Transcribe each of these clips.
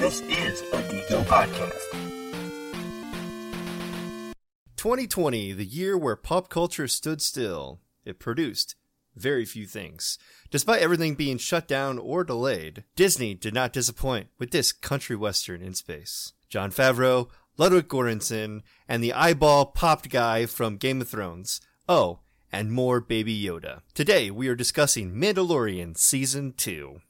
This is a Geeko podcast. 2020, the year where pop culture stood still. It produced very few things. Despite everything being shut down or delayed, Disney did not disappoint with this country western in space. Jon Favreau, Ludwig Göransson, and the eyeball popped guy from Game of Thrones. Oh, and more Baby Yoda. Today we are discussing Mandalorian Season 2.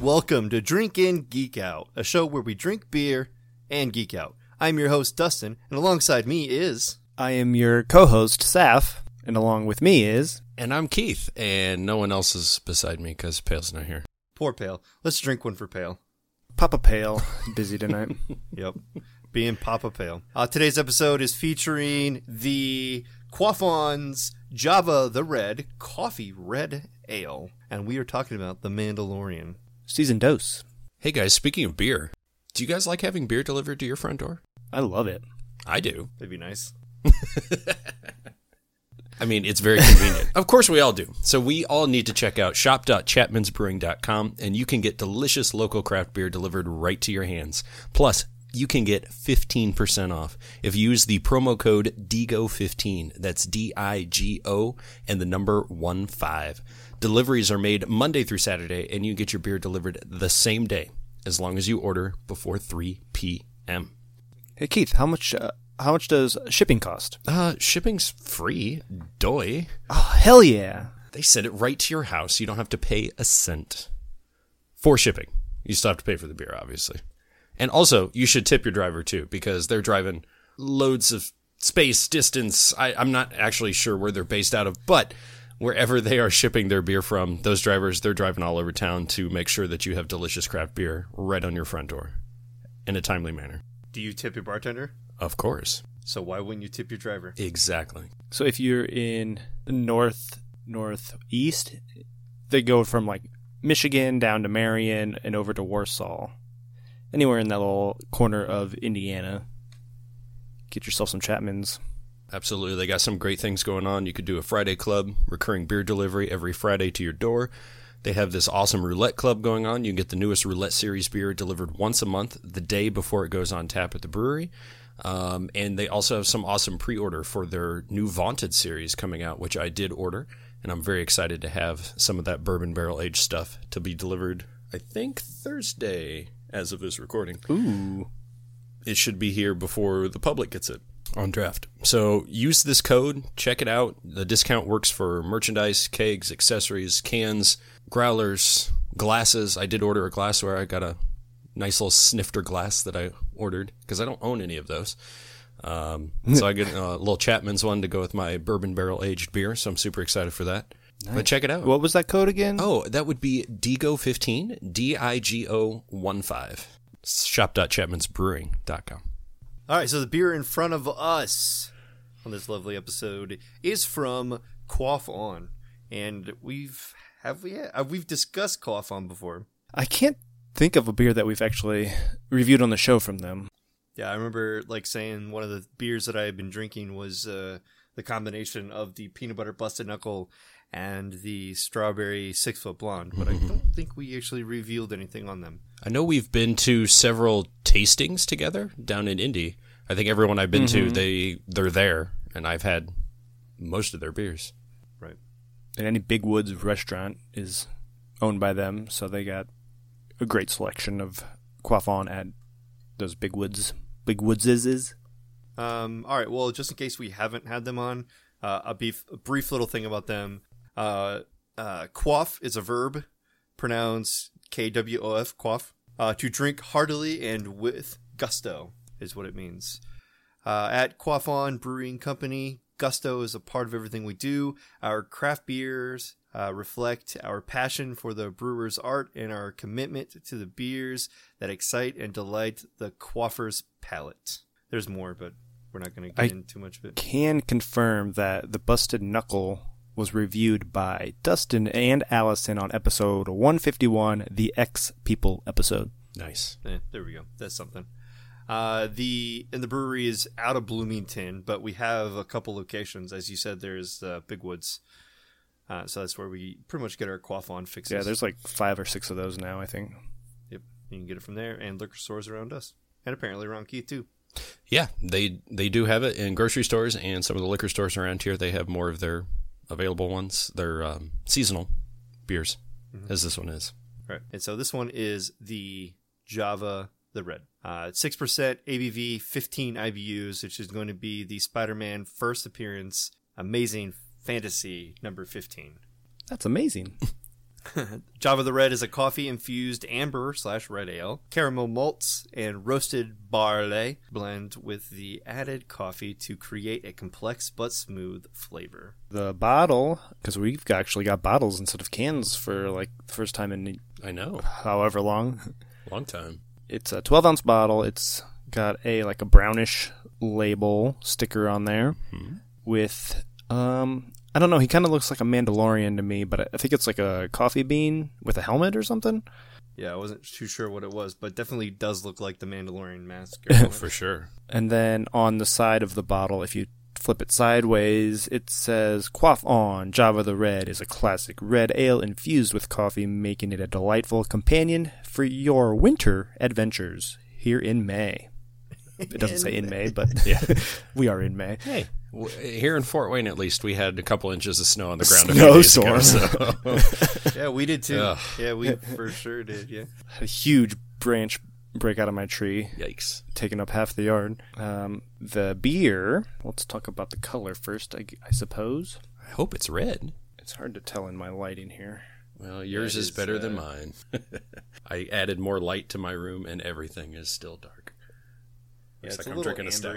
And welcome to Drink In Geek Out, a show where we drink beer and geek out. I'm your host Dustin, and alongside me is I am your co-host Saf, and along with me is And I'm Keith, and no one else is beside me because Pale's not here. poor Pale. Let's drink one for Pale. Papa Pale. Busy tonight. Yep, being Papa Pale. Uh, today's episode is featuring the Quaffons Java the Red Coffee Red Ale, and we are talking about the Mandalorian. Season dose. Hey guys, speaking of beer, do you guys like having beer delivered to your front door? I love it. I do. That'd be nice. I mean, it's very convenient. of course, we all do. So we all need to check out shop.chapmansbrewing.com, and you can get delicious local craft beer delivered right to your hands. Plus, you can get 15% off if you use the promo code DIGO15. That's D I G O and the number 1 5. Deliveries are made Monday through Saturday, and you get your beer delivered the same day as long as you order before 3 p.m. Hey Keith, how much? Uh, how much does shipping cost? Uh, shipping's free. Doy. Oh hell yeah! They send it right to your house. You don't have to pay a cent for shipping. You still have to pay for the beer, obviously. And also, you should tip your driver too, because they're driving loads of space, distance. I, I'm not actually sure where they're based out of, but wherever they are shipping their beer from, those drivers, they're driving all over town to make sure that you have delicious craft beer right on your front door in a timely manner. Do you tip your bartender? Of course. So why wouldn't you tip your driver? Exactly. So if you're in north northeast, they go from like Michigan down to Marion and over to Warsaw. Anywhere in that little corner of Indiana. Get yourself some Chapmans. Absolutely. They got some great things going on. You could do a Friday club, recurring beer delivery every Friday to your door. They have this awesome roulette club going on. You can get the newest roulette series beer delivered once a month, the day before it goes on tap at the brewery. Um, and they also have some awesome pre order for their new Vaunted series coming out, which I did order. And I'm very excited to have some of that bourbon barrel aged stuff to be delivered, I think, Thursday as of this recording Ooh. it should be here before the public gets it on draft. So use this code, check it out. The discount works for merchandise, kegs, accessories, cans, growlers, glasses. I did order a glassware. I got a nice little snifter glass that I ordered because I don't own any of those. Um, so I get a little Chapman's one to go with my bourbon barrel aged beer. So I'm super excited for that. But check it out. What was that code again? Oh, that would be Digo15, D I G O 1 5. Shop.chapmansbrewing.com. All right, so the beer in front of us on this lovely episode is from Quaff On, and we've have we uh, we've discussed Quaff On before. I can't think of a beer that we've actually reviewed on the show from them. Yeah, I remember like saying one of the beers that I had been drinking was uh, the combination of the peanut butter busted knuckle and the strawberry six foot blonde, but I don't think we actually revealed anything on them. I know we've been to several tastings together down in Indy. I think everyone I've been to, they they're there, and I've had most of their beers. Right. And any Big Woods restaurant is owned by them, so they got a great selection of Quaffon at those Big Woods. Big Woodses is. Um, all right. Well, just in case we haven't had them on, uh, a, beef, a brief little thing about them. Uh, uh, quaff is a verb, pronounced K W O F, quaff. Uh, to drink heartily and with gusto is what it means. Uh, at Quaffon Brewing Company, gusto is a part of everything we do. Our craft beers uh, reflect our passion for the brewer's art and our commitment to the beers that excite and delight the quaffer's palate. There's more, but we're not going to get I- into too much of it. Can confirm that the busted knuckle was reviewed by Dustin and Allison on episode 151, the X People episode. Nice. Eh, there we go. That's something. Uh, the and the brewery is out of Bloomington, but we have a couple locations. As you said, there's uh, Big Woods, uh, so that's where we pretty much get our quaff on fixes. Yeah, there's like five or six of those now, I think. Yep, you can get it from there, and liquor stores around us, and apparently around Keith too. Yeah, they they do have it in grocery stores and some of the liquor stores around here. They have more of their available ones. Their um, seasonal beers, as this one is. Right, and so this one is the Java the Red. Uh, Six percent ABV, 15 IBUs, which is going to be the Spider-Man first appearance. Amazing Fantasy number 15. That's amazing. Java the Red is a coffee infused amber slash red ale, caramel malts, and roasted barley blend with the added coffee to create a complex but smooth flavor. the bottle, because we've actually got bottles instead of cans for like the first time in I know, however long. long time. It's a 12 ounce bottle. It's got a like a brownish label sticker on there with um I don't know. He kind of looks like a Mandalorian to me, but I- I think it's like a coffee bean with a helmet or something. Yeah, I wasn't too sure what it was, but definitely does look like the Mandalorian mask. For sure. And then on the side of the bottle, if you flip it sideways, it says Quaff On Java the Red is a classic red ale infused with coffee, making it a delightful companion for your winter adventures here in May. It doesn't say in May, but yeah, we are in May. Hey, w- here in Fort Wayne, at least, we had a couple inches of snow on the ground. a few days ago, Snowstorm. so- yeah, we did too. Ugh. Yeah, we for sure did. Yeah. A huge branch break out of my tree, Yikes! taking up half the yard. Um, the beer, let's talk about the color first, I, I suppose. I hope it's red. It's hard to tell in my lighting here. Well, yours it is is, better than uh, mine. I added more light to my room, and everything is still dark. Yeah, Looks it's like a I'm little drinking a stout.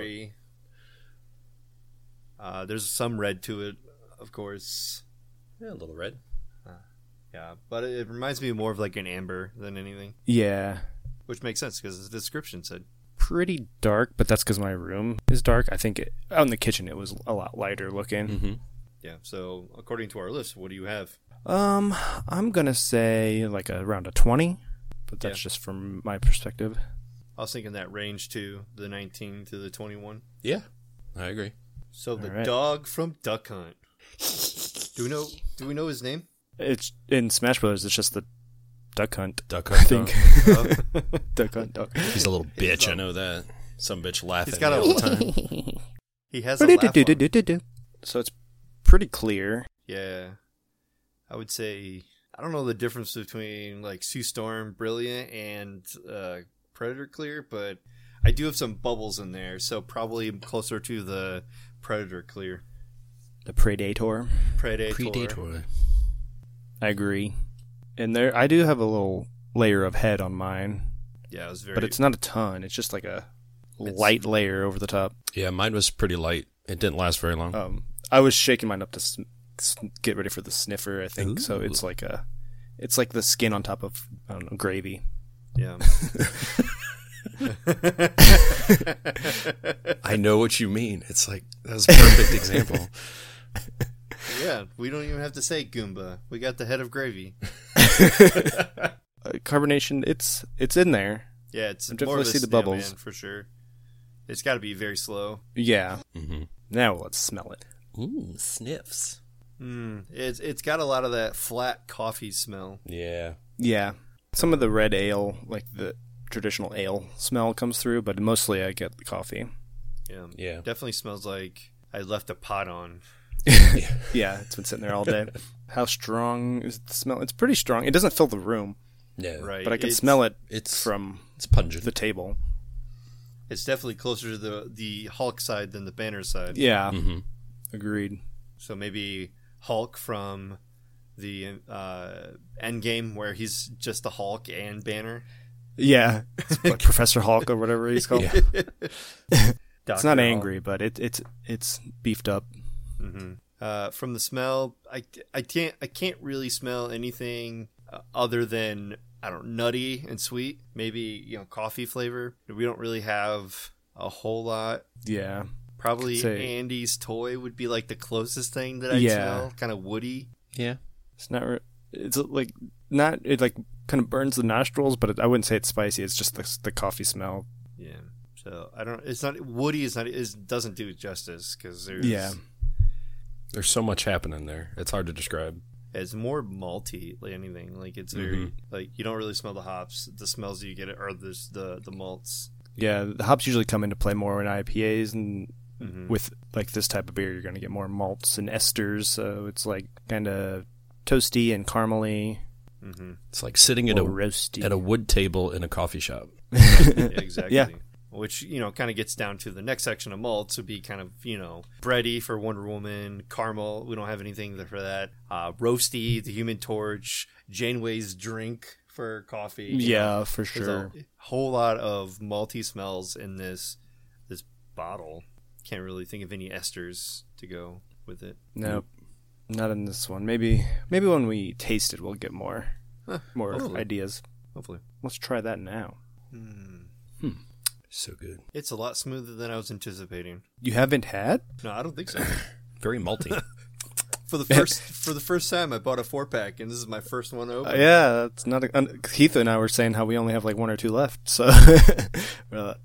Ambery. Uh, there's some red to it, of course. Yeah, a little red. Yeah, but it reminds me more of like an amber than anything, Yeah, which makes sense because the description said. pretty dark, but that's because my room is dark. I think it, out in the kitchen it was a lot lighter looking. Mm-hmm. Yeah. So according to our list, what do you have? Um, I'm gonna say like around a twenty, but that's Yeah. just from my perspective. I was thinking that range too, the 19 to the 21. Yeah, I agree. So the All right. dog from Duck Hunt. do we know? Do we know his name? It's in Smash Brothers. It's just the duck hunt. Duck Hunt. I think Oh, duck hunt. Duck. He's a little bitch. I know that. Some bitch laughing He's got all a- the time. he has a laugh. So it's pretty clear. Yeah. I would say I don't know the difference between like Sue Storm Brilliant and uh, Predator Clear, but I do have some bubbles in there, so probably closer to the Predator Clear. The Predator. Predator. Predator. I agree. And there, I do have a little layer of head on mine, Yeah, it was very but it's not a ton. It's just like a light layer over the top. Yeah, mine was pretty light. It didn't last very long. Um, I was shaking mine up to s- s- get ready for the sniffer. I think so. It's like a, it's like the skin on top of I don't know gravy. yeah. I know what you mean. It's like that's a perfect example. yeah, we don't even have to say Goomba. We got the head of gravy. Uh, carbonation, it's it's in there. Yeah, it's I more definitely of a see the bubbles. man, for sure. It's got to be very slow. Yeah. Mm-hmm. Now let's smell it. Ooh, sniffs. Mm, it's it's got a lot of that flat coffee smell. Yeah. Yeah. Some of the red ale, like the traditional ale smell comes through, but mostly I get the coffee. Yeah, Yeah. definitely smells like I left a pot on. Yeah, it's been sitting there all day. How strong is the smell? It's pretty strong. It doesn't fill the room, No. Right, but I can It's- smell it It's from it's pungent. the table. It's definitely closer to the the Hulk side than the Banner side. Yeah, hmm agreed. So maybe Hulk from the uh, Endgame, where he's just the Hulk and Banner. Yeah, it's like Professor Hulk or whatever he's called. It's not Hulk. angry, but it, it's it's beefed up. hmm Uh, from the smell, I, I can't I can't really smell anything uh, other than I don't nutty and sweet. Maybe you know coffee flavor. We don't really have a whole lot. Yeah, Probably Say- Andy's toy would be like the closest thing that I Yeah. smell. Kind of woody. Yeah. It's not. Re- it's like not. It like kind of burns the nostrils, but it, I wouldn't say it's spicy. It's just the the coffee smell. Yeah. So I don't. It's not woody. Is not. Is doesn't do it justice because there's. Yeah. There's so much happening there. It's hard to describe. It's more malty, like anything. Like it's very like you don't really smell the hops. The smells that you get are this the the malts. Yeah, the hops usually come into play more in IPAs, and Mhm. with like this type of beer, you're going to get more malts and esters. So it's like kind of toasty and caramely, Mm-hmm. It's like sitting at a roasty. at a wood table in a coffee shop. Yeah, exactly. Yeah. Which you know kind of gets down to the next section of malts would be kind of you know bready for Wonder Woman, caramel. We don't have anything for that. Uh, roasty, the Human Torch, Janeway's drink for coffee. you know. yeah, for There's sure. a whole lot of malty smells in this this bottle. Can't really think of any esters to go with it. Nope, not in this one. Maybe maybe when we taste it, we'll get more Huh, more hopefully. ideas. Hopefully, Let's try that now. So good. it's a lot smoother than I was anticipating. You haven't had? No, I don't think so. Very malty. for the first for the first time, I bought a four pack, and this is my first one over. Uh, yeah, that's not. A, un- Heath and I were saying how we only have like one or two left. So we're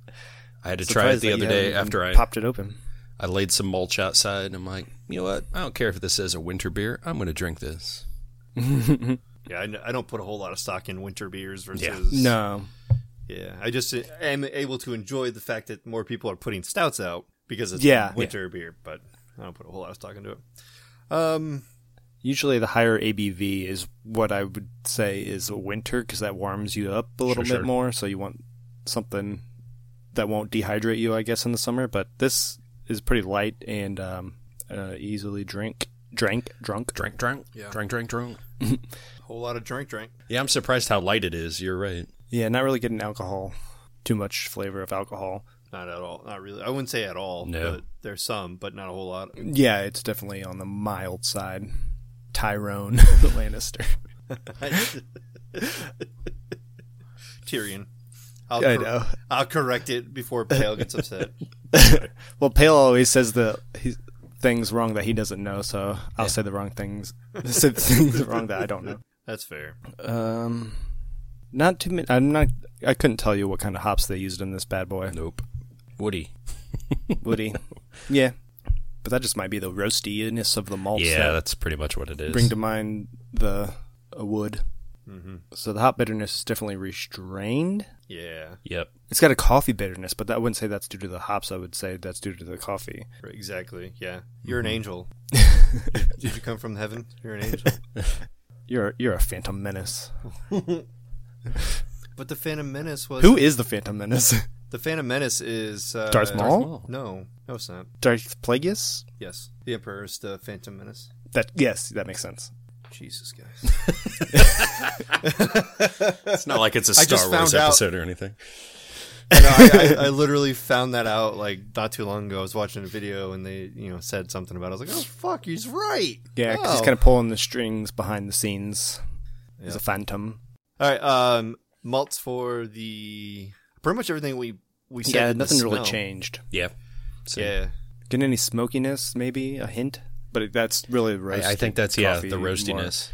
I had to try it the other day after I popped it open. I laid some mulch outside and I'm like, you know what? I don't care if this is a winter beer. I'm going to drink this. Yeah, I, I don't put a whole lot of stock in winter beers versus. No, Yeah, I just uh, am able to enjoy the fact that more people are putting stouts out because it's Yeah. winter beer, but I don't put a whole lot of stock into it. Um, usually the higher ABV is what I would say is a winter because that warms you up a little Sure, bit sure. more. So you want something that won't dehydrate you, I guess, in the summer. But this is pretty light and um, uh, easily drink, drank, drunk. Drink, drink, Yeah. drink, drink, drink. whole lot of drink, drink. Yeah, I'm surprised how light it is. You're right. Yeah, not really getting alcohol. Too much flavor of alcohol. Not at all. Not really. I wouldn't say at all. No. But there's some, but not a whole lot. Yeah, it's definitely on the mild side. Tyrone the Lannister. Tyrion. I'll, I cor- know. I'll correct it before Pale gets upset. Well, Pale always says the he, things wrong that he doesn't know, so I'll say the wrong things. say the things wrong that I don't know. That's fair. Um, not too many. I'm not. I couldn't tell you what kind of hops they used in this bad boy. Nope. Woody. Woody. yeah, but that just might be the roastiness of the malts. Yeah, that that's pretty much what it is. bring to mind the wood. Mm-hmm. So the hop bitterness is definitely restrained. Yeah, Yep. It's got a coffee bitterness, but I wouldn't say that's due to the hops. I would say that's due to the coffee. exactly. Yeah, you're Mm-hmm. an angel. Did you come from heaven? You're an angel. You're you're a Phantom Menace. But the Phantom Menace was Who is the Phantom Menace? the Phantom Menace is uh, Darth Maul? No, no, it's not. Darth Plagueis? Yes, the Emperor is the Phantom Menace. That yes, that makes sense. Jesus, guys. It's not like it's a Star Wars found out- episode or anything. no, I, I, I literally found that out like not too long ago. I was watching a video and they, you know, said something about. it. I was like, "Oh fuck, he's right." Yeah, 'cause he's Oh. kind of pulling the strings behind the scenes. He's Yeah. a phantom. All right, um, malts for the pretty much everything we we said. Yeah, nothing really smell. changed. Yeah. Same. Yeah, Getting any smokiness? Maybe a hint, but that's really roast. I, I think that's yeah coffee the more. roastiness.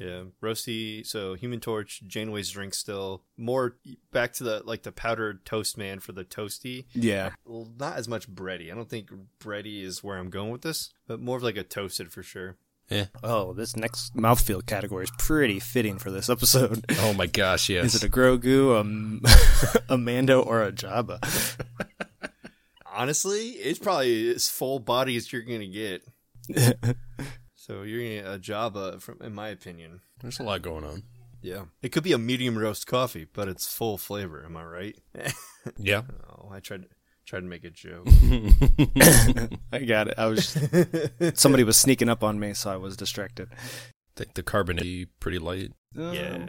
yeah, roasty. So Human Torch, Janeway's drink still more back to the like the powdered toast man for the toasty. Yeah, Well, not as much bready. I don't think bready is where I'm going with this, but more of like a toasted for sure. Yeah. Oh, this next mouthfeel category is pretty fitting for this episode. Oh my gosh, yes. Is it a Grogu, a, M- a Mando, or a Jabba? Honestly, it's probably as full body as you're gonna get. so you're gonna get a Java, from in my opinion. There's a lot going on. Yeah, it could be a medium roast coffee, but it's full flavor. Am I right? Yeah. oh, I tried tried to make a joke. I got it. I was somebody was sneaking up on me, so I was distracted. I think the carbonate pretty light. yeah,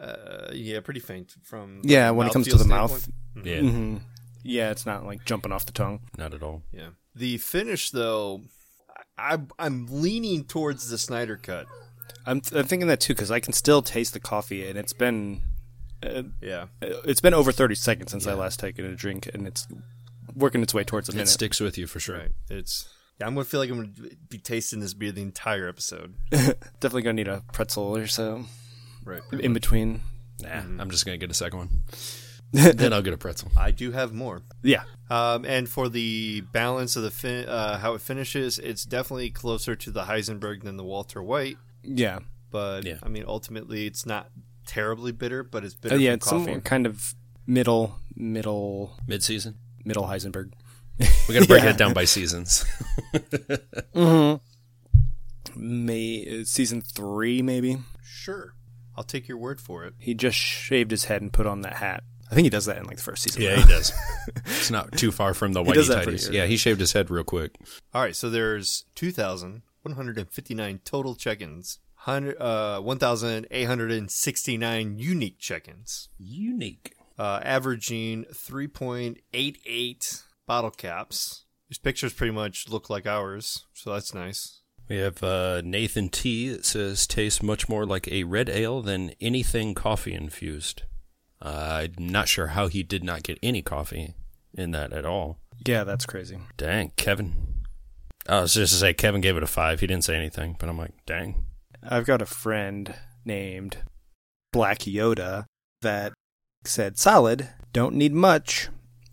uh, yeah, pretty faint from. Yeah, when it comes to mouthfeel the mouth. standpoint. Yeah. hmm Yeah, it's not like jumping off the tongue. Not at all. Yeah, the finish though, I I'm leaning towards the Snyder cut. I'm, I'm thinking that too because I can still taste the coffee, and it's been uh, Yeah, it's been over 30 seconds since I last taken a drink, and it's working its way towards a It minute. sticks with you for sure. Right. It's. Yeah, I'm gonna feel like I'm gonna be tasting this beer the entire episode. Definitely gonna need a pretzel or so Right. in between. Nah, I'm just gonna get a second one. then I'll get a pretzel. I do have more. Yeah, Um, and for the balance of the fin- uh, how it finishes, it's definitely closer to the Heisenberg than the Walter White. yeah, But Yeah. I mean, ultimately, it's not terribly bitter, but it's bitter Uh, yeah. from It's coffee. kind of middle, middle, Mid season. middle Heisenberg. We gotta break Yeah. it down by seasons. Hmm. May uh, season three maybe. Sure, I'll take your word for it. He just shaved his head and put on that hat. I think he does that in like the first season. yeah, he does. It's not too far from the He does whitey that pretty tighties. Yeah, he shaved his head real quick. All right, so there's 2,159 total check-ins, uh, 1,869 unique check-ins, Unique. uh, averaging 3.88 bottle caps. These pictures pretty much look like ours, so that's nice. We have uh, Nathan T. that says tastes much more like a red ale than anything coffee infused. Uh, I'm not sure how he did not get any coffee in that at all. yeah, that's crazy. Dang, Kevin. I was just to say Kevin gave it a five. He didn't say anything, but I'm like, dang. I've got a friend named Black Yoda that said solid, don't need much,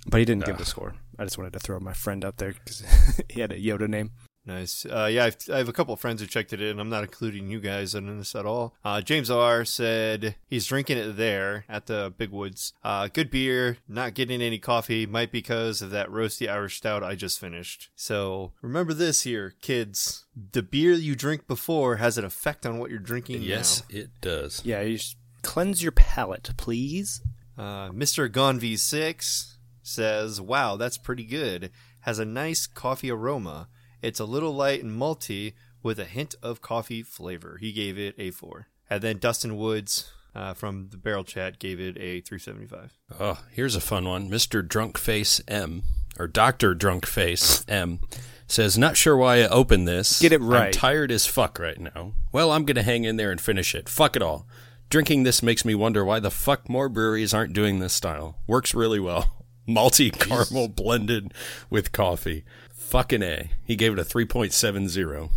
but he didn't give the score. I just wanted to throw my friend out there because he had a Yoda name. Nice. Uh, yeah, I've, I have a couple of friends who checked it in. I'm not including you guys in this at all. Uh, James R said he's drinking it there at the Big Woods. Uh, good beer. Not getting any coffee. Might be because of that roasty Irish stout I just finished. So remember this here, kids. The beer you drink before has an effect on what you're drinking Yes, it does. Yeah, you just cleanse your palate, please. Uh, Mr. Gone V6 says, "Wow, that's pretty good. Has a nice coffee aroma. It's a little light and malty with a hint of coffee flavor." He gave it a four. And then Dustin Woods uh, from the Barrel Chat gave it a three seventy five. Oh, here's a fun one. Mr. Drunkface M, or Dr. Drunkface M, says, Not sure why I opened this. Get it right. I'm right. tired as fuck right now. Well, I'm going to hang in there and finish it. Fuck it all. Drinking this makes me wonder why the fuck more breweries aren't doing this style. Works really well. Malty caramel blended with coffee. Fucking A. He gave it a 3.70.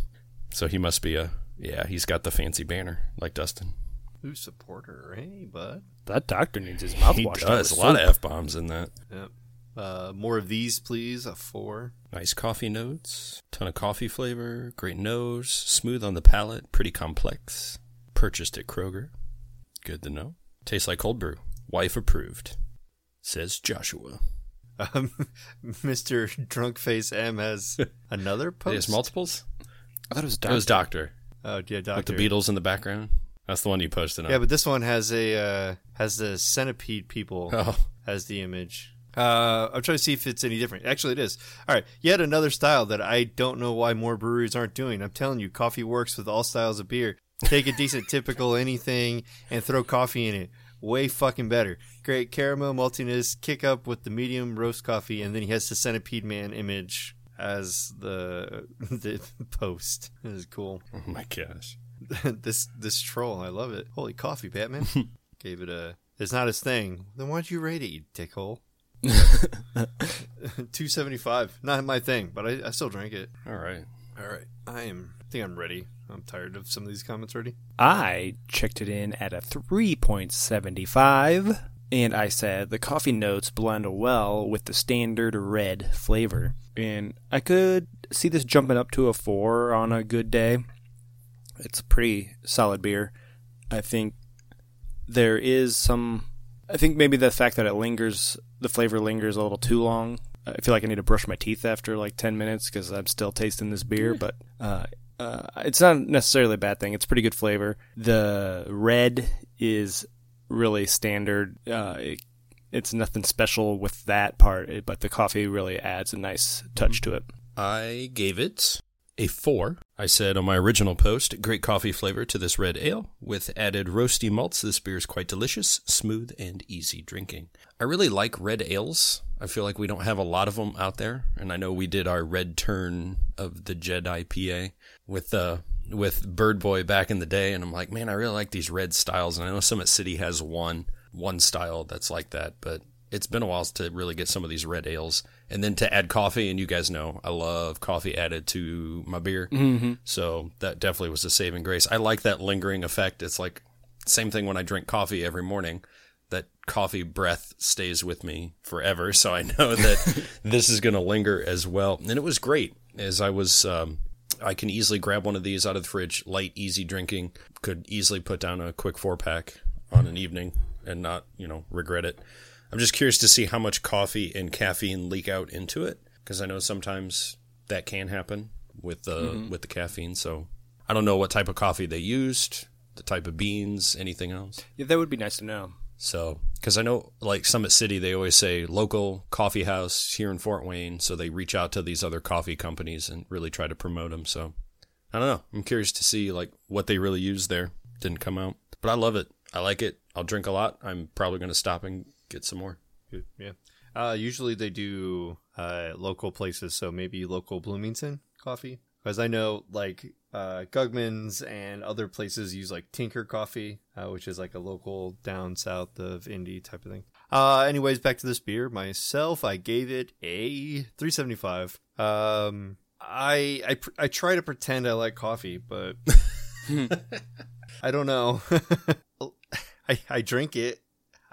So he must be a, yeah, he's got the fancy banner like Dustin. Who's supporter? Hey, bud. That doctor needs his mouth He washed. does. A with lot of. F bombs in that. Yep. Uh, more of these, please. A four. Nice coffee notes, ton of coffee flavor, great nose, smooth on the palate, pretty complex. Purchased at Kroger. Good to know. Tastes like cold brew. Wife approved. Says Joshua. Um, Mr. Drunkface M has another post. There's multiples? I thought it was Doctor. It was doctor. Doctor. Oh, yeah, doctor. With the Beatles in the background. That's the one you posted on. Yeah, but this one has a uh, has the centipede people oh, as the image. Uh, I'm trying to see if it's any different. Actually, it is. All right, yet another style that I don't know why more breweries aren't doing. I'm telling you, coffee works with all styles of beer. Take a decent typical anything and throw coffee in it. Way fucking better. Great caramel maltiness. Kick up with the medium roast coffee, and then he has the centipede man image as the the post. This is cool. oh my gosh. this this troll, I love it. Holy coffee, Batman. Gave it a. It's not his thing. Then why'd you rate it, you dickhole? Two seventy five. Not my thing, but I, I still drank it. All right. All right, I am. I think I'm ready. I'm tired of some of these comments already. I checked it in at a 3.75, and I said the coffee notes blend well with the standard red flavor. And I could see this jumping up to a 4 on a good day. It's a pretty solid beer. I think there is some. I think maybe the fact that it lingers, the flavor lingers a little too long. I feel like I need to brush my teeth after like 10 minutes because I'm still tasting this beer, but uh, uh, it's not necessarily a bad thing. It's pretty good flavor. The red is really standard. Uh, it, it's nothing special with that part, but the coffee really adds a nice touch to it. I gave it a four. I said on my original post, great coffee flavor to this red ale. With added roasty malts, this beer is quite delicious, smooth, and easy drinking. I really like red ales. I feel like we don't have a lot of them out there, and I know we did our red turn of the Jed IPA with uh, with Bird Boy back in the day, and I'm like, man, I really like these red styles, and I know Summit City has one one style that's like that, but it's been a while to really get some of these red ales. And then to add coffee, and you guys know I love coffee added to my beer. Mm-hmm. So that definitely was a saving grace. I like that lingering effect. It's like same thing when I drink coffee every morning. Coffee breath stays with me forever. So I know that this is going to linger as well. And it was great as I was. Um, I can easily grab one of these out of the fridge, light, easy drinking. Could easily put down a quick four pack on an evening and not, you know, regret it. I'm just curious to see how much coffee and caffeine leak out into it because I know sometimes that can happen with the with the caffeine. So I don't know what type of coffee they used, the type of beans, anything else. Yeah, that would be nice to know. So because I know like Summit City, they always say local coffee house here in Fort Wayne. So they reach out to these other coffee companies and really try to promote them. So I don't know. I'm curious to see like what they really use there. Didn't come out, but I love it. I like it. I'll drink a lot. I'm probably going to stop and get some more. Yeah. Uh, usually they do uh, local places, so maybe local Bloomington coffee. Because I know like uh, Gugman's and other places use like Tinker Coffee, uh, which is like a local down south of Indy type of thing. Uh, anyways, back to this beer. Myself, I gave it a 375. Um, I I pr- I try to pretend I like coffee, but I don't know. I I drink it.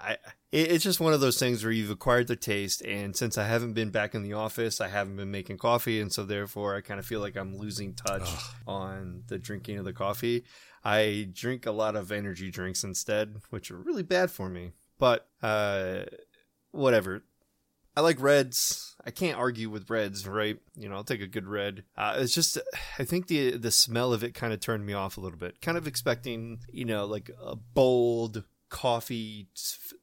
I it's just one of those things where you've acquired the taste, and since I haven't been back in the office, I haven't been making coffee, and so therefore I kind of feel like I'm losing touch on the drinking of the coffee. I drink a lot of energy drinks instead, which are really bad for me. But uh, whatever. I like reds. I can't argue with reds, right? You know, I'll take a good red. Uh, it's just, I think the the smell of it kind of turned me off a little bit. Kind of expecting, you know, like a bold coffee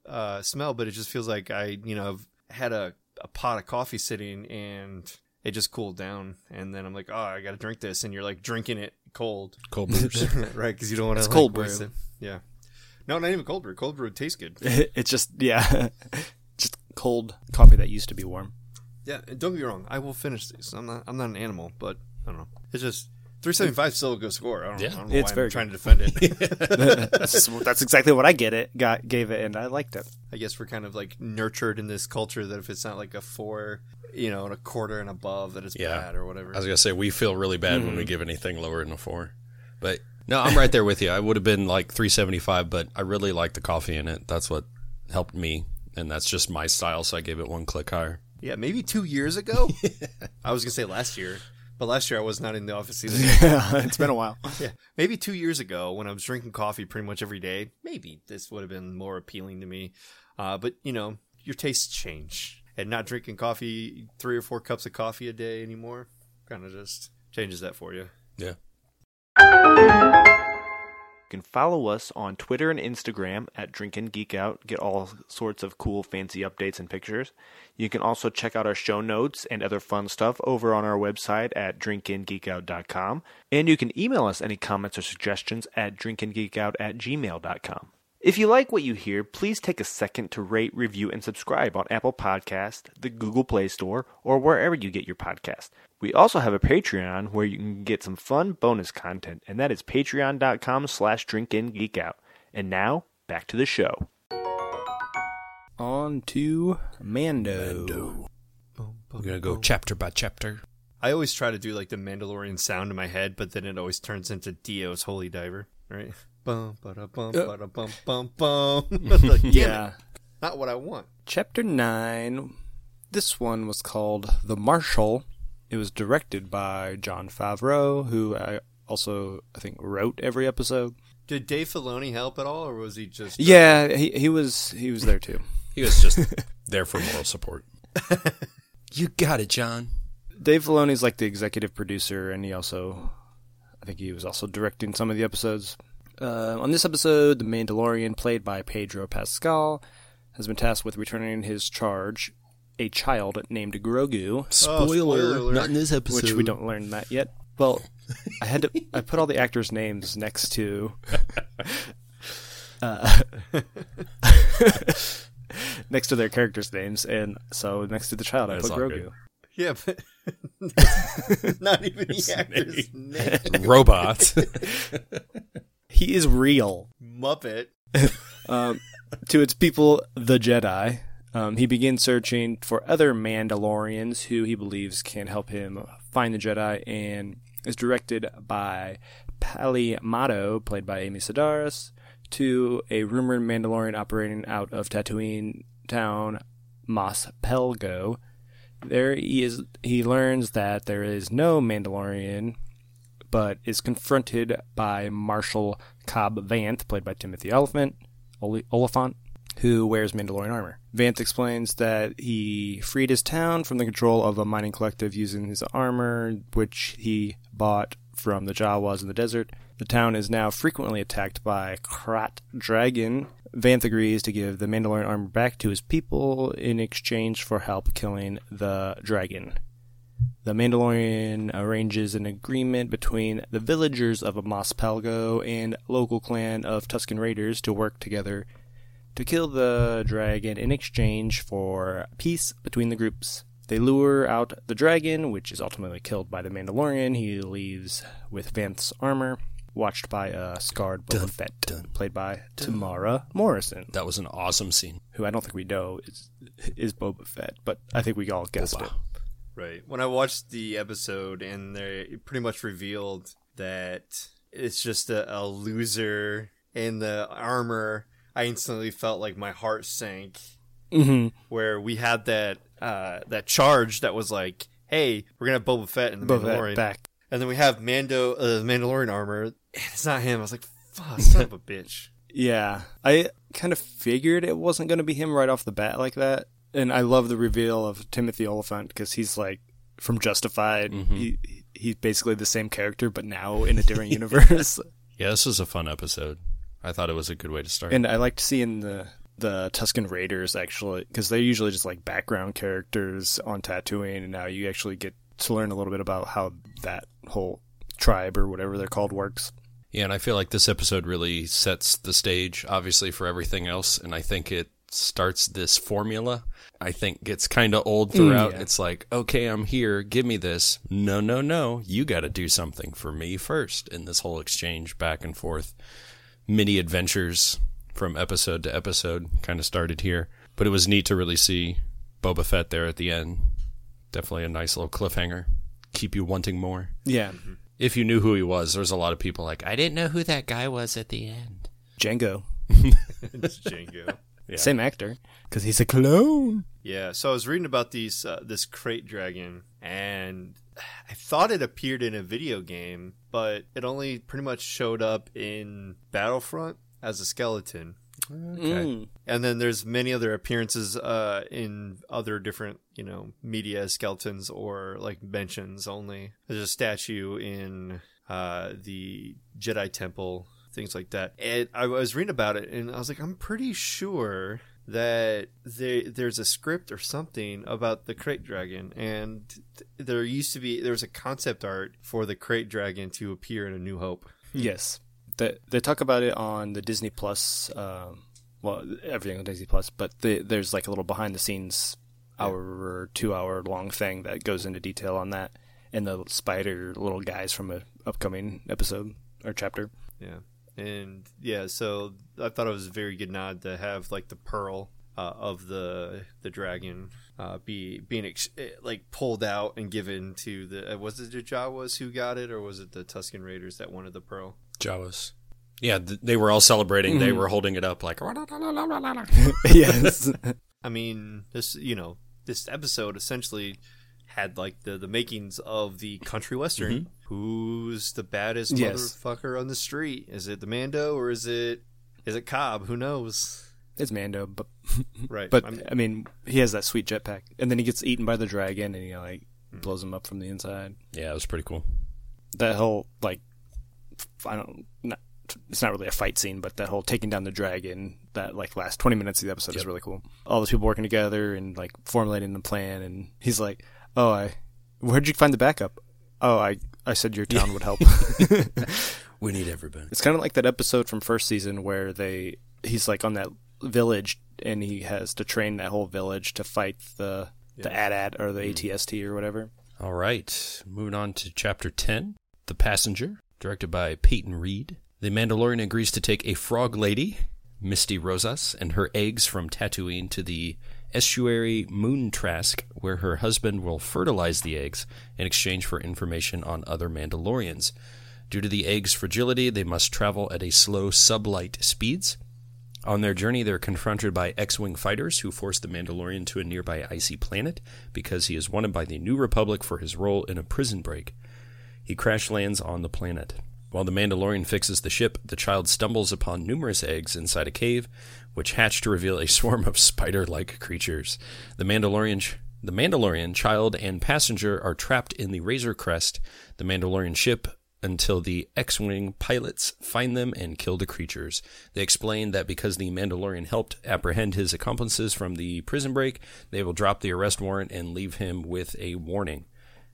uh, smell, but it just feels like I, you know, I've had a, a pot of coffee sitting and it just cooled down. And then I'm like, oh, I got to drink this. And you're like drinking it cold, Cold brew. right? Because you don't want to It's like, cold brew. it. Yeah. No, not even cold brew. Cold brew tastes good. it's just yeah, just cold coffee that used to be warm. Yeah, don't get me wrong. I will finish these. I'm not. I'm not an animal, but I don't know. It's just 375 is still a good score. I don't, Yeah. I don't know It's why very I'm trying to defend it. that's, that's exactly what I get it got gave it, and I liked it. I guess we're kind of like nurtured in this culture that if it's not like a four, you know, and a quarter and above, that it's Yeah. bad or whatever. I was gonna say we feel really bad when we mm-hmm. give anything lower than a four, but no, I'm right there with you. I would have been like 375, but I really like the coffee in it. That's what helped me, and that's just my style. So I gave it one click higher. yeah, maybe two years ago. I was gonna say last year, but last year I was not in the office either. yeah, it's been a while. yeah, maybe two years ago when I was drinking coffee pretty much every day, maybe this would have been more appealing to me. Uh, but you know, your tastes change, and not drinking coffee, three or four cups of coffee a day anymore, kind of just changes that for you. Yeah. Can follow us on Twitter and Instagram at Drink and Geek Out. Get all sorts of cool, fancy updates and pictures. You can also check out our show notes and other fun stuff over on our website at drinkandgeekout.com. And you can email us any comments or suggestions at drinkandgeekout at gmail.com. If you like what you hear, please take a second to rate, review, and subscribe on Apple Podcast, the Google Play Store, or wherever you get your podcast. We also have a Patreon where you can get some fun bonus content, and that is patreon.com slash drinkingeekout. And now, back to the show. On to Mando. Oh, We're gonna oh, go oh. chapter by chapter. I always try to do like the Mandalorian sound in my head, but then it always turns into Dio's Holy Diver, right? Bum, ba bum, uh. ba bum, bum, bum. Like, Yeah. not what I want. Chapter 9. This one was called The Marshal. It was directed by Jon Favreau, who I also, I think, wrote every episode. Did Dave Filoni help at all, or was he just? Uh, yeah, he, he was he was there too. He was just there for moral support. you got it, John. Dave Filoni's like the executive producer, and he also, I think he was also directing some of the episodes. Uh, on this episode, the Mandalorian, played by Pedro Pascal, has been tasked with returning his charge, a child named Grogu, Spoiler, spoiler not in this episode. which we don't learn that yet. Well, I had to. I put all the actors' names next to. Uh, next to their characters' names, and so next to the child, I put all Grogu. Yeah, but not even the actor's name. Robot. He is real. Muppet. Um, to its people, the Jedi. Um, he begins searching for other Mandalorians who he believes can help him find the Jedi and is directed by Peli Motto, played by Amy Sedaris, to a rumored Mandalorian operating out of Tatooine town Mos Pelgo. There he is. He learns that there is no Mandalorian, but is confronted by Marshal Cobb Vanth, played by Timothy Olyphant, Olyphant, who wears Mandalorian armor. Vanth explains that he freed his town from the control of a mining collective using his armor, which he bought from the Jawas in the desert. The town is now frequently attacked by Krayt Dragon. Vanth agrees to give the Mandalorian armor back to his people in exchange for help killing the dragon. The Mandalorian arranges an agreement between the villagers of Mos Pelgo and local clan of Tusken Raiders to work together to kill the dragon in exchange for peace between the groups. They lure out the dragon, which is ultimately killed by the Mandalorian. He leaves with Vanth's armor, watched by a scarred Boba Dun, Fett, dun, played by Temuera Morrison, That was an awesome scene. who I don't think we know is is Boba Fett, but I think we all guessed Boba. it. Right. When I watched the episode and they pretty much revealed that it's just a, a loser in the armor, I instantly felt like my heart sank. Mm-hmm. Where we had that uh, that charge that was like, "Hey, we're gonna have Boba Fett in the Boba Mandalorian," Fett back. and then we have Mando, uh, Mandalorian armor. It's not him. I was like, "Fuck, son of a bitch." Yeah, I kind of figured it wasn't going to be him right off the bat like that, and I love the reveal of Timothy Olyphant because he's like from Justified. Mm-hmm. He he's basically the same character, but now in a different universe. Yeah, this was a fun episode. I thought it was a good way to start. And I liked seeing the the Tusken Raiders actually because they're usually just like background characters on Tatooine, and now you actually get to learn a little bit about how that whole tribe or whatever they're called works. Yeah, and I feel like this episode really sets the stage, obviously, for everything else. And I think it starts this formula. I think gets kind of old throughout. Mm, yeah. It's like, okay, I'm here. Give me this. No, no, no. You got to do something for me first. In this whole exchange back and forth, mini adventures from episode to episode kind of started here. But it was neat to really see Boba Fett there at the end. Definitely a nice little cliffhanger. Keep you wanting more Yeah, mm-hmm. if you knew who he was, there's a lot of people like, I didn't know who that guy was at the end. Django, It's Django. same actor because he's a clone. Yeah, so I was reading about these uh, this krayt dragon, and I thought it appeared in a video game, but it only pretty much showed up in Battlefront as a skeleton. Mm. And then there's many other appearances uh, in other different, you know, media skeletons or like mentions only. There's a statue in uh, the Jedi Temple, things like that. And I was reading about it, and I was like, I'm pretty sure that there there's a script or something about the krayt dragon, and there used to be there was a concept art for the krayt dragon to appear in A New Hope. Yes, they they talk about it on the Disney Plus. Um, well, everything on Disney Plus, but the, there's like a little behind the scenes hour or two hour long thing that goes into detail on that, and the spider little guys from a upcoming episode or chapter. Yeah, and yeah, so I thought it was a very good nod to have like the pearl uh, of the the dragon uh, be being ex- like pulled out and given to the uh, was it the Jawas who got it or was it the Tusken Raiders that wanted the pearl? Jawas. Yeah, th- they were all celebrating. They Mhm. were holding it up like, yes, I mean, this you know this episode essentially had like the the makings of the country western. Mm-hmm. Who's the baddest Yes. motherfucker on the street? Is it the Mando or is it is it Cobb? Who knows? it's Mando, but Right, but I'm- I mean he has that sweet jetpack, and then he gets eaten by the dragon, and he like hmm. blows him up from the inside. yeah, it was pretty cool. that whole like I don't not it's not really a fight scene, but that whole taking down the dragon that like last twenty minutes of the episode is really cool. All those people working together and like formulating the plan, and he's like, "Oh, I where'd you find the backup? Oh, I I said your town would help." We need everybody. it's kind of like that episode from first season where they he's like on that village and he has to train that whole village to fight the the AT-AT or the hmm. ATST or whatever. All right, moving on to chapter 10 The Passenger, directed by Peyton Reed. The Mandalorian agrees to take a frog lady, Misty Rosas, and her eggs from Tatooine to the estuary Moon Trask, where her husband will fertilize the eggs in exchange for information on other Mandalorians. Due to the eggs' fragility, they must travel at a slow sublight speeds. On their journey, they're confronted by X Wing fighters who force the Mandalorian to a nearby icy planet because he is wanted by the New Republic for his role in a prison break. He crash lands on the planet. While the Mandalorian fixes the ship, the child stumbles upon numerous eggs inside a cave, which hatch to reveal a swarm of spider-like creatures. The Mandalorian, the Mandalorian child and passenger are trapped in the Razor Crest, the Mandalorian ship, until the X-wing pilots find them and kill the creatures. They explain that because the Mandalorian helped apprehend his accomplices from the prison break, they will drop the arrest warrant and leave him with a warning.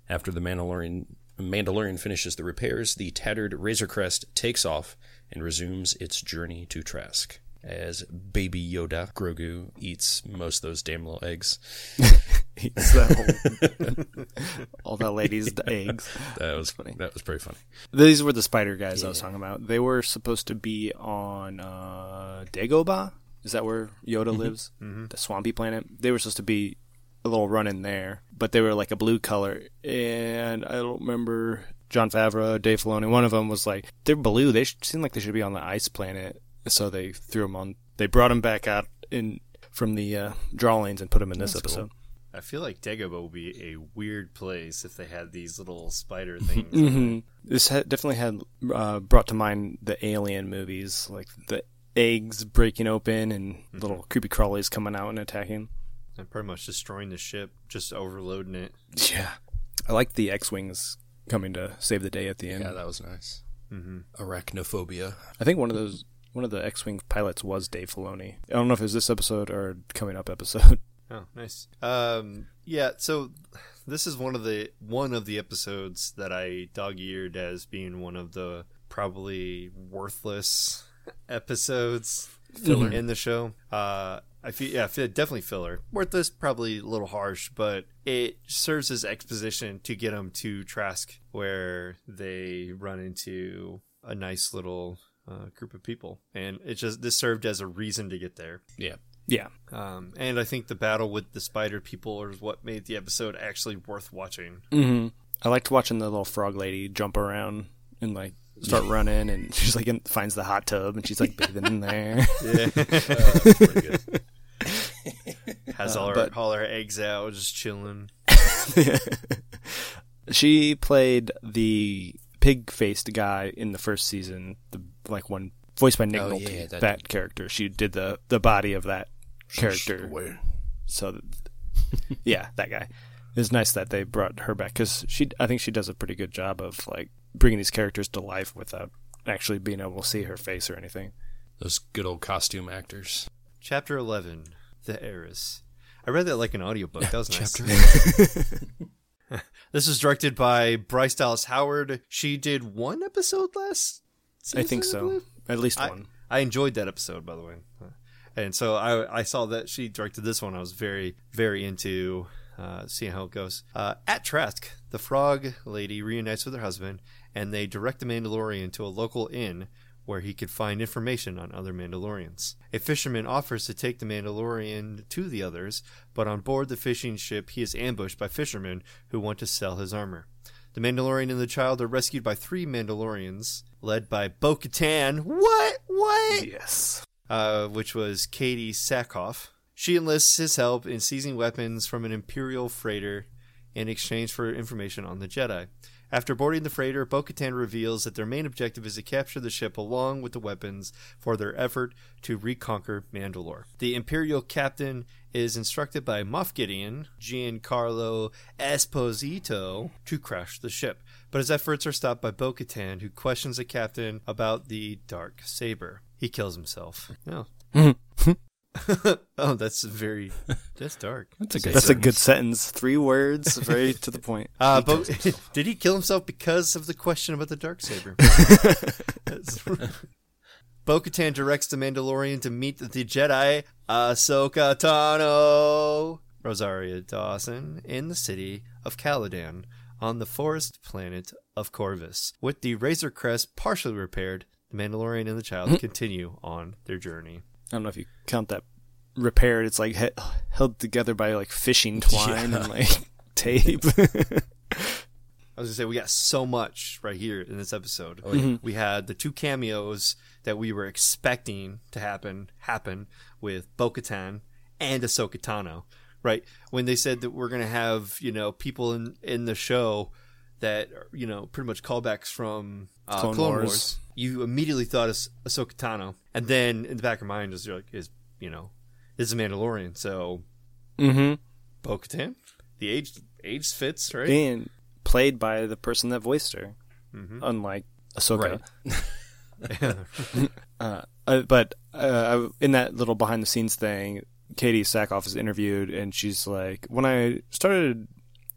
After the Mandalorian Mandalorian finishes the repairs, the tattered Razor Crest takes off and resumes its journey to Trask. As Baby Yoda, Grogu eats most of those damn little eggs. It's that whole, all that lady's eggs. That was funny. That was pretty funny. These were the spider guys I was talking about. They were supposed to be on uh, Dagobah. Is that where Yoda lives? Mm-hmm. The swampy planet. They were supposed to be a little run in there, but they were like a blue color. And I don't remember Jon Favreau, Dave Filoni. One of them was like, they're blue. They should, seem like they should be on the ice planet. So they threw them on. They brought them back out in from the uh, drawings and put them in this That's cool. episode. I feel like Dagobah would be a weird place if they had these little spider things. hmm This had, definitely had uh, brought to mind the Alien movies, like the eggs breaking open and little creepy crawlies coming out and attacking. And pretty much destroying the ship, just overloading it. Yeah, I like the X-wings coming to save the day at the end. Yeah, that was nice. Mm-hmm. Arachnophobia. I think one of those one of the X-wing pilots was Dave Filoni. I don't know if it was this episode or coming up episode. Oh, nice. Um, yeah. So this is one of the one of the episodes that I dog-eared as being one of the probably worthless episodes Filler. in the show. Uh, I feel yeah, I feel definitely filler. Worthless, probably a little harsh, but it serves as exposition to get them to Trask, where they run into a nice little uh, group of people, and it just this served as a reason to get there. Yeah. yeah, Um, and I think the battle with the spider people is what made the episode actually worth watching. hmm I liked watching the little frog lady jump around and like start running, and she's like in, finds the hot tub and she's like bathing in there. Yeah, pretty good. has all her but- all her eggs out, just chilling. she played the pig-faced guy in the first season, the like one voiced by Nick Oh, Nolte. yeah, that, that- character, she did the the body of that character. So, yeah, that guy. It's nice that they brought her back because she, I think she does a pretty good job of like bringing these characters to life without actually being able to see her face or anything. Those good old costume actors. Chapter eleven, the heiress. I read that like an audiobook. That was nice. This was directed by Bryce Dallas Howard. She did one episode last. I think so, at least I, one. I enjoyed that episode, by the way, and so I I saw that she directed this one. I was very very into uh, seeing how it goes. Uh, at Trask, the frog lady reunites with her husband, and they direct the Mandalorian to a local inn where he could find information on other Mandalorians. A fisherman offers to take the Mandalorian to the others, but on board the fishing ship, he is ambushed by fishermen who want to sell his armor. The Mandalorian and the child are rescued by three Mandalorians, led by Bo Katan. What? What? Yes. uh, which was Katee Sackhoff. She enlists his help in seizing weapons from an Imperial freighter in exchange for information on the Jedi. After boarding the freighter, Bo Katan reveals that their main objective is to capture the ship along with the weapons for their effort to reconquer Mandalore. The Imperial captain is instructed by Moff Gideon, Giancarlo Esposito, to crash the ship. But his efforts are stopped by Bo Katan, who questions the captain about the dark saber. He kills himself. No. oh, that's very. That's dark. That's a good That's a good sentence. Three words, very to the point. Uh, but did he kill himself because of the question about the dark saber? Bo Katan directs the Mandalorian to meet the Jedi Ahsoka Tano, Rosario Dawson, in the city of Calodan on the forest planet of Corvus. With the Razor Crest partially repaired, the Mandalorian and the child continue on their journey. I don't know if you count that repaired. It's like he- held together by like fishing twine and like tape. I was gonna say we got so much right here in this episode. Mm-hmm. We had the two cameos that we were expecting to happen happen with Bo-Katan and Ahsoka Tano. Right when they said that we're gonna have you know people in in the show that are, you know pretty much callbacks from uh, Clone Clone, Wars. Wars. You immediately thought of Ahsoka Tano, and then in the back of your mind is you're like is you know this is a Mandalorian, so mm-hmm. Bo-Katan. The age age fits right. And played by the person that voiced her, Mhm. unlike Ahsoka. Right. Uh, uh, but uh, in that little behind the scenes thing, Katee Sackhoff is interviewed, and she's like, "When I started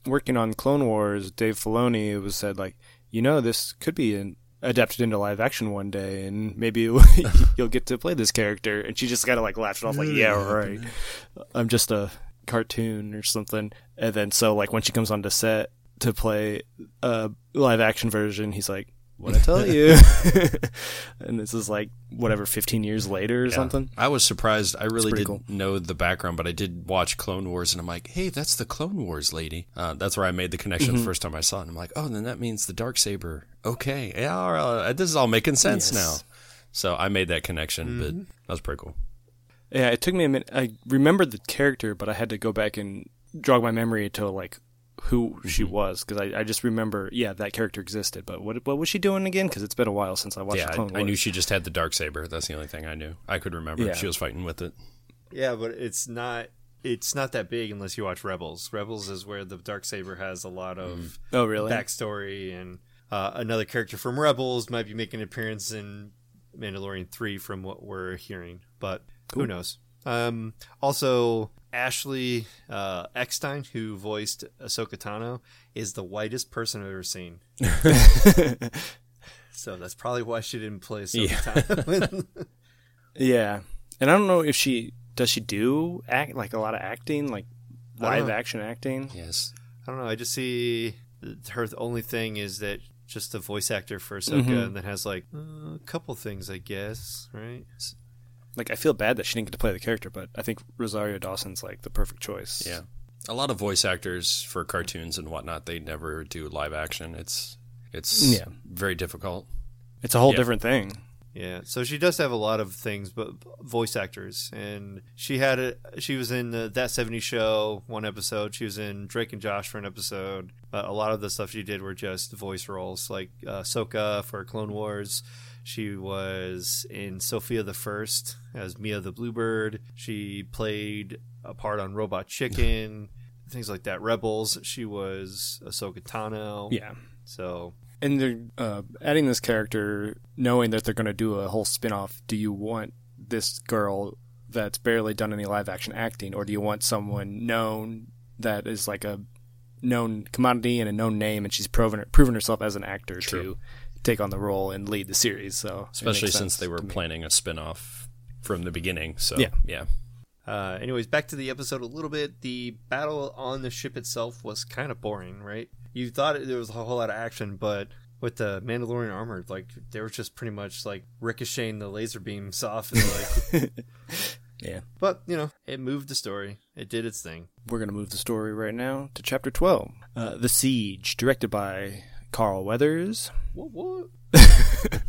working on Clone Wars, Dave Filoni was said like, you know, this could be an, adapted into live action one day, and maybe you'll get to play this character." And she just kind of like laughed it off, like, "Yeah, mm. right. I'm just a cartoon or something." And then so like when she comes onto set to play a live action version, he's like. What I tell you, and this is like whatever, fifteen years later or Yeah. something. I was surprised. I really didn't cool. know the background, but I did watch Clone Wars, and I'm like, hey, that's the Clone Wars lady. Uh, that's where I made the connection Mm-hmm. the first time I saw it. And I'm like, oh, then that means the dark saber. Okay, yeah, all right, this is all making sense Yes. now. So I made that connection, but that was pretty cool. Yeah, it took me a minute. I remembered the character, but I had to go back and jog my memory to like who she was because I, I just remember, yeah, that character existed. But what what was she doing again? Because it's been a while since I watched yeah, Clone I, I knew she just had the dark saber. That's the only thing I knew. I could remember. Yeah. She was fighting with it. Yeah, but it's not it's not that big unless you watch Rebels. Rebels is where the dark saber has a lot of Oh, really? backstory, and uh, another character from Rebels might be making an appearance in Mandalorian three, from what we're hearing. But who knows? Um, also, Ashley uh, Eckstein, who voiced Ahsoka Tano, is the whitest person I've ever seen. so that's probably why she didn't play Ahsoka Tano. yeah, and I don't know if she does. She do act like a lot of acting, like live action acting. Yes. I don't know. I just see her only thing is that just the voice actor for Ahsoka, Mhm. and then has like uh, a couple things, I guess, right? Like I feel bad that she didn't get to play the character, but I think Rosario Dawson's like the perfect choice. Yeah. A lot of voice actors for cartoons and whatnot, they never do live action. It's it's Yeah. very difficult. it's a whole Yeah. different thing. Yeah. So she does have a lot of things, but voice actors, and she had a. She was in the That '70s Show one episode. She was in Drake and Josh for an episode. But a lot of the stuff she did were just voice roles, like uh, Soka for Clone Wars. She was in Sofia the First as Mia the Bluebird. She played a part on Robot Chicken, things like that. Rebels. She was Ahsoka Tano. Yeah. So And they're uh, adding this character, knowing that they're going to do a whole spin-off. Do you want this girl that's barely done any live action acting, or do you want someone known that is like a known commodity and a known name, and she's proven proven herself as an actor True. to take on the role and lead the series? So Especially since they were planning a spin off from the beginning. So Yeah. yeah. Uh, anyways, back to the episode a little bit. The battle on the ship itself was kind of boring, right? You thought it, there was a whole lot of action, but with the Mandalorian armor, like they were just pretty much like ricocheting the laser beams off. And, like, Yeah. but you know, it moved the story. It did its thing. We're going to move the story right now to chapter 12. Uh, the Siege, directed by Carl Weathers. What? What?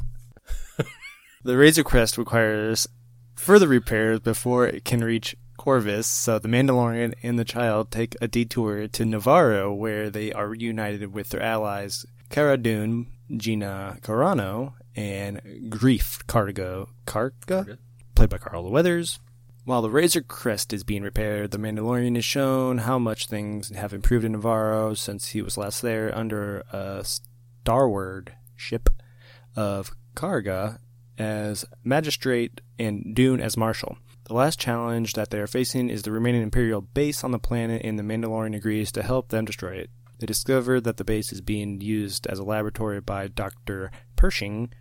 The Razor Crest requires further repairs before it can reach Corvus, so the Mandalorian and the child take a detour to Nevarro, where they are reunited with their allies Cara Dune, Gina Carano, and Greef Cargo Karga, played by Carl Weathers. While the Razor Crest is being repaired, the Mandalorian is shown how much things have improved in Nevarro since he was last there under a starward ship of Karga as magistrate and Dune as marshal. The last challenge that they are facing is the remaining Imperial base on the planet, and the Mandalorian agrees to help them destroy it. They discover that the base is being used as a laboratory by Dr. Pershing,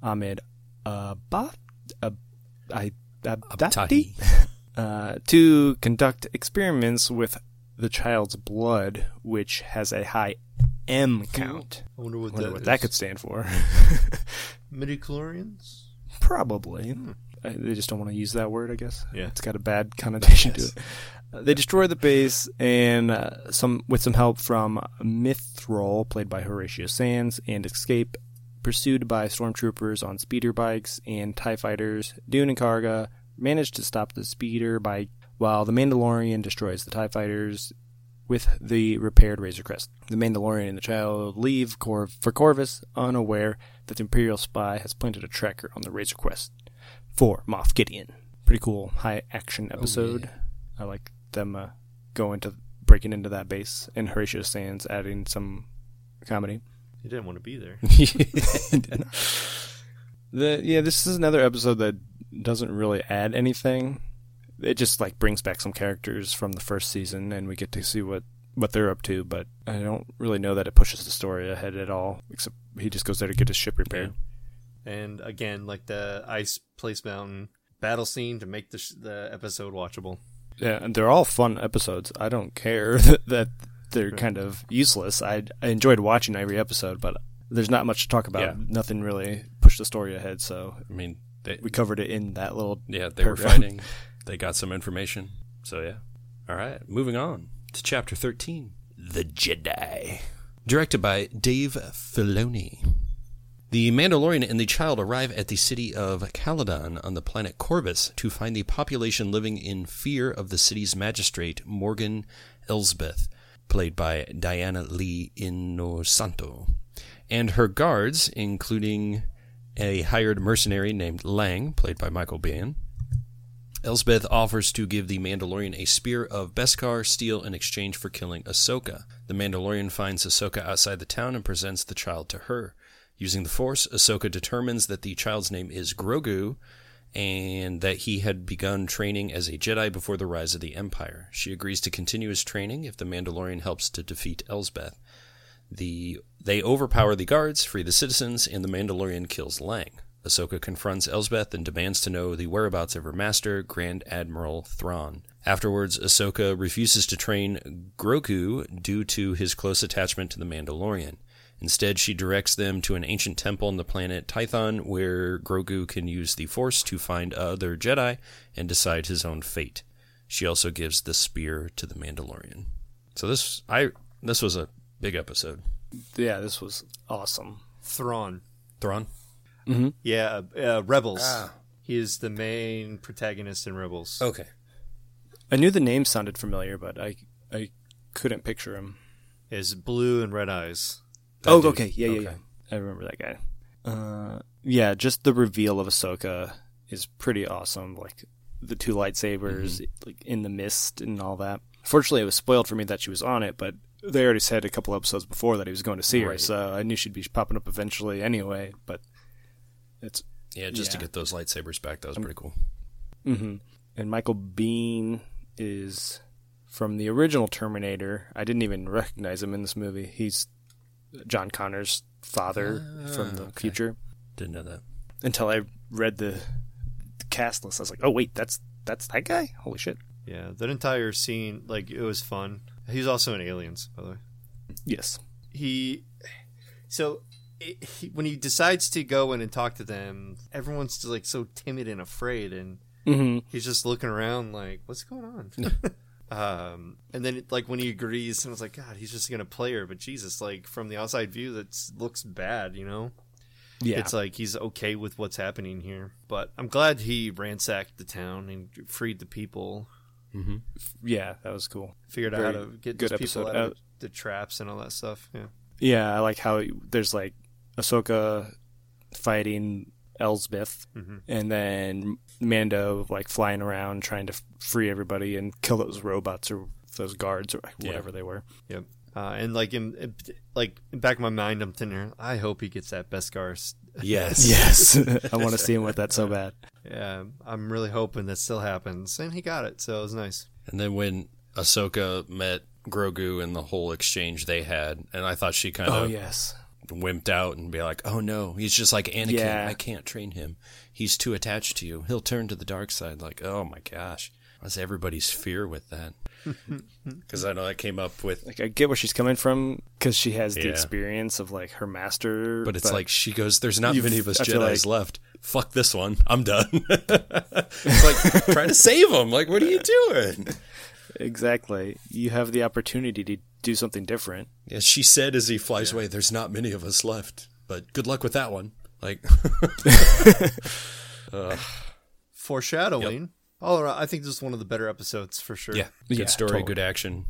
Ahmed Abad, Ab- I- Abdati, uh, to conduct experiments with the child's blood, which has a high M count. I wonder what, Wonder that, what that is. could stand for. Midichlorians. Probably. uh, they just don't want to use that word. I guess. Yeah. it's got a bad connotation to it. Uh, they destroy the base, and uh, some with some help from Mythrol, played by Horatio Sands, and escape. Pursued by stormtroopers on speeder bikes and Tie fighters, Dune and Karga manage to stop the speeder bike while the Mandalorian destroys the Tie fighters with the repaired Razor Crest. The Mandalorian and the child leave Cor- for Corvus, unaware that the Imperial spy has planted a tracker on the Razor Crest for Moff Gideon. Pretty cool high action episode. I like them uh, going to breaking into that base and Horatio Sands adding some comedy. Didn't want to be there. The yeah, this is another episode that doesn't really add anything. It just like brings back some characters from the first season, and we get to see what what they're up to. But I don't really know that it pushes the story ahead at all. Except he just goes there to get his ship repaired. and again, like the ice place mountain battle scene to make the sh- the episode watchable. Yeah, and they're all fun episodes. I don't care that they're kind of useless. I, I enjoyed watching every episode, but there's not much to talk about. Yeah. Nothing really pushed the story ahead. So I mean, they, we covered it in that little. yeah, they were paragraph. fighting. They got some information. So yeah. All right, moving on to chapter 13, The Jedi. Directed by Dave Filoni. The Mandalorian and the child arrive at the city of Calodan on the planet Corvus to find the population living in fear of the city's magistrate, Morgan Elsbeth, played by Diana Lee Inosanto, and her guards, including a hired mercenary named Lang, played by Michael Biehn. Elsbeth offers to give the Mandalorian a spear of Beskar steel in exchange for killing Ahsoka. The Mandalorian finds Ahsoka outside the town and presents the child to her. Using the Force, Ahsoka determines that the child's name is Grogu and that he had begun training as a Jedi before the rise of the Empire. She agrees to continue his training if the Mandalorian helps to defeat Elsbeth. The they overpower the guards, free the citizens, and the Mandalorian kills Lang. Ahsoka confronts Elsbeth and demands to know the whereabouts of her master, Grand Admiral Thrawn. Afterwards, Ahsoka refuses to train Grogu due to his close attachment to the Mandalorian. Instead, she directs them to an ancient temple on the planet Tython where Grogu can use the Force to find other Jedi and decide his own fate. She also gives the spear to the Mandalorian. So this I this was a big episode. Yeah, this was awesome. Thrawn. Thrawn? Yeah, uh, Rebels. Ah. He is the main protagonist in Rebels. Okay. I knew the name sounded familiar, but I I couldn't picture him. Is blue and red eyes. Oh, dude. okay, yeah, yeah, Okay. yeah. I remember that guy. Uh, yeah, just the reveal of Ahsoka is pretty awesome. Like the two lightsabers, like in the mist and all that. Fortunately, it was spoiled for me that she was on it, but they already said a couple episodes before that he was going to see her, so I knew she'd be popping up eventually anyway. But it's Yeah, just to get those lightsabers back, that was pretty cool. hmm And Michael Biehn is from the original Terminator. I didn't even recognize him in this movie. He's John Connor's father from the okay. future. Didn't know that. Until I read the, the cast list, I was like, "Oh wait, that's that's that guy! Holy shit!" Yeah, that entire scene, like, it was fun. He's also in Aliens, by the way. Yes. He, so it, he, when he decides to go in and talk to them, everyone's just, like so timid and afraid, and hmm he's just looking around like, "What's going on?" um, and then like when he agrees, and I was like, "God, he's just gonna play her." But Jesus, like from the outside view, that looks bad, you know. Yeah. It's like he's okay with what's happening here. But I'm glad he ransacked the town and freed the people. yeah, that was cool. Figured out Very how to get good those people out of Uh, the traps and all that stuff. Yeah. Yeah, I like how there's like Ahsoka fighting Elsbeth, Mhm. and then Mando like flying around trying to free everybody and kill those robots or those guards or whatever they were. Yep. Uh, and like in, in like in back of my mind, I'm thinking, I hope he gets that Beskar. s- Yes. Yes, I want to see him with that so bad. Yeah, I'm really hoping that still happens, and he got it, so it was nice. And then when Ahsoka met Grogu and the whole exchange they had, and I thought she kind of Oh of yes, wimped out and be like, "Oh no, he's just like Anakin. Yeah. I can't train him. He's too attached to you. He'll turn to the dark side." Like, oh my gosh, that's everybody's fear with that. Because I know I came up with, like I get where she's coming from because she has the Yeah. experience of like her master, but it's like she goes, "There's not many of us Jedi's like- left. fuck this one. I'm done. it's like trying to save him. Like, what are you doing? Exactly. You have the opportunity to do something different. Yeah, she said as he flies away, "There's not many of us left, but good luck with that one." Like, uh, Foreshadowing. All around, I think this is one of the better episodes for sure. yeah, good Yeah, story, totally. good action,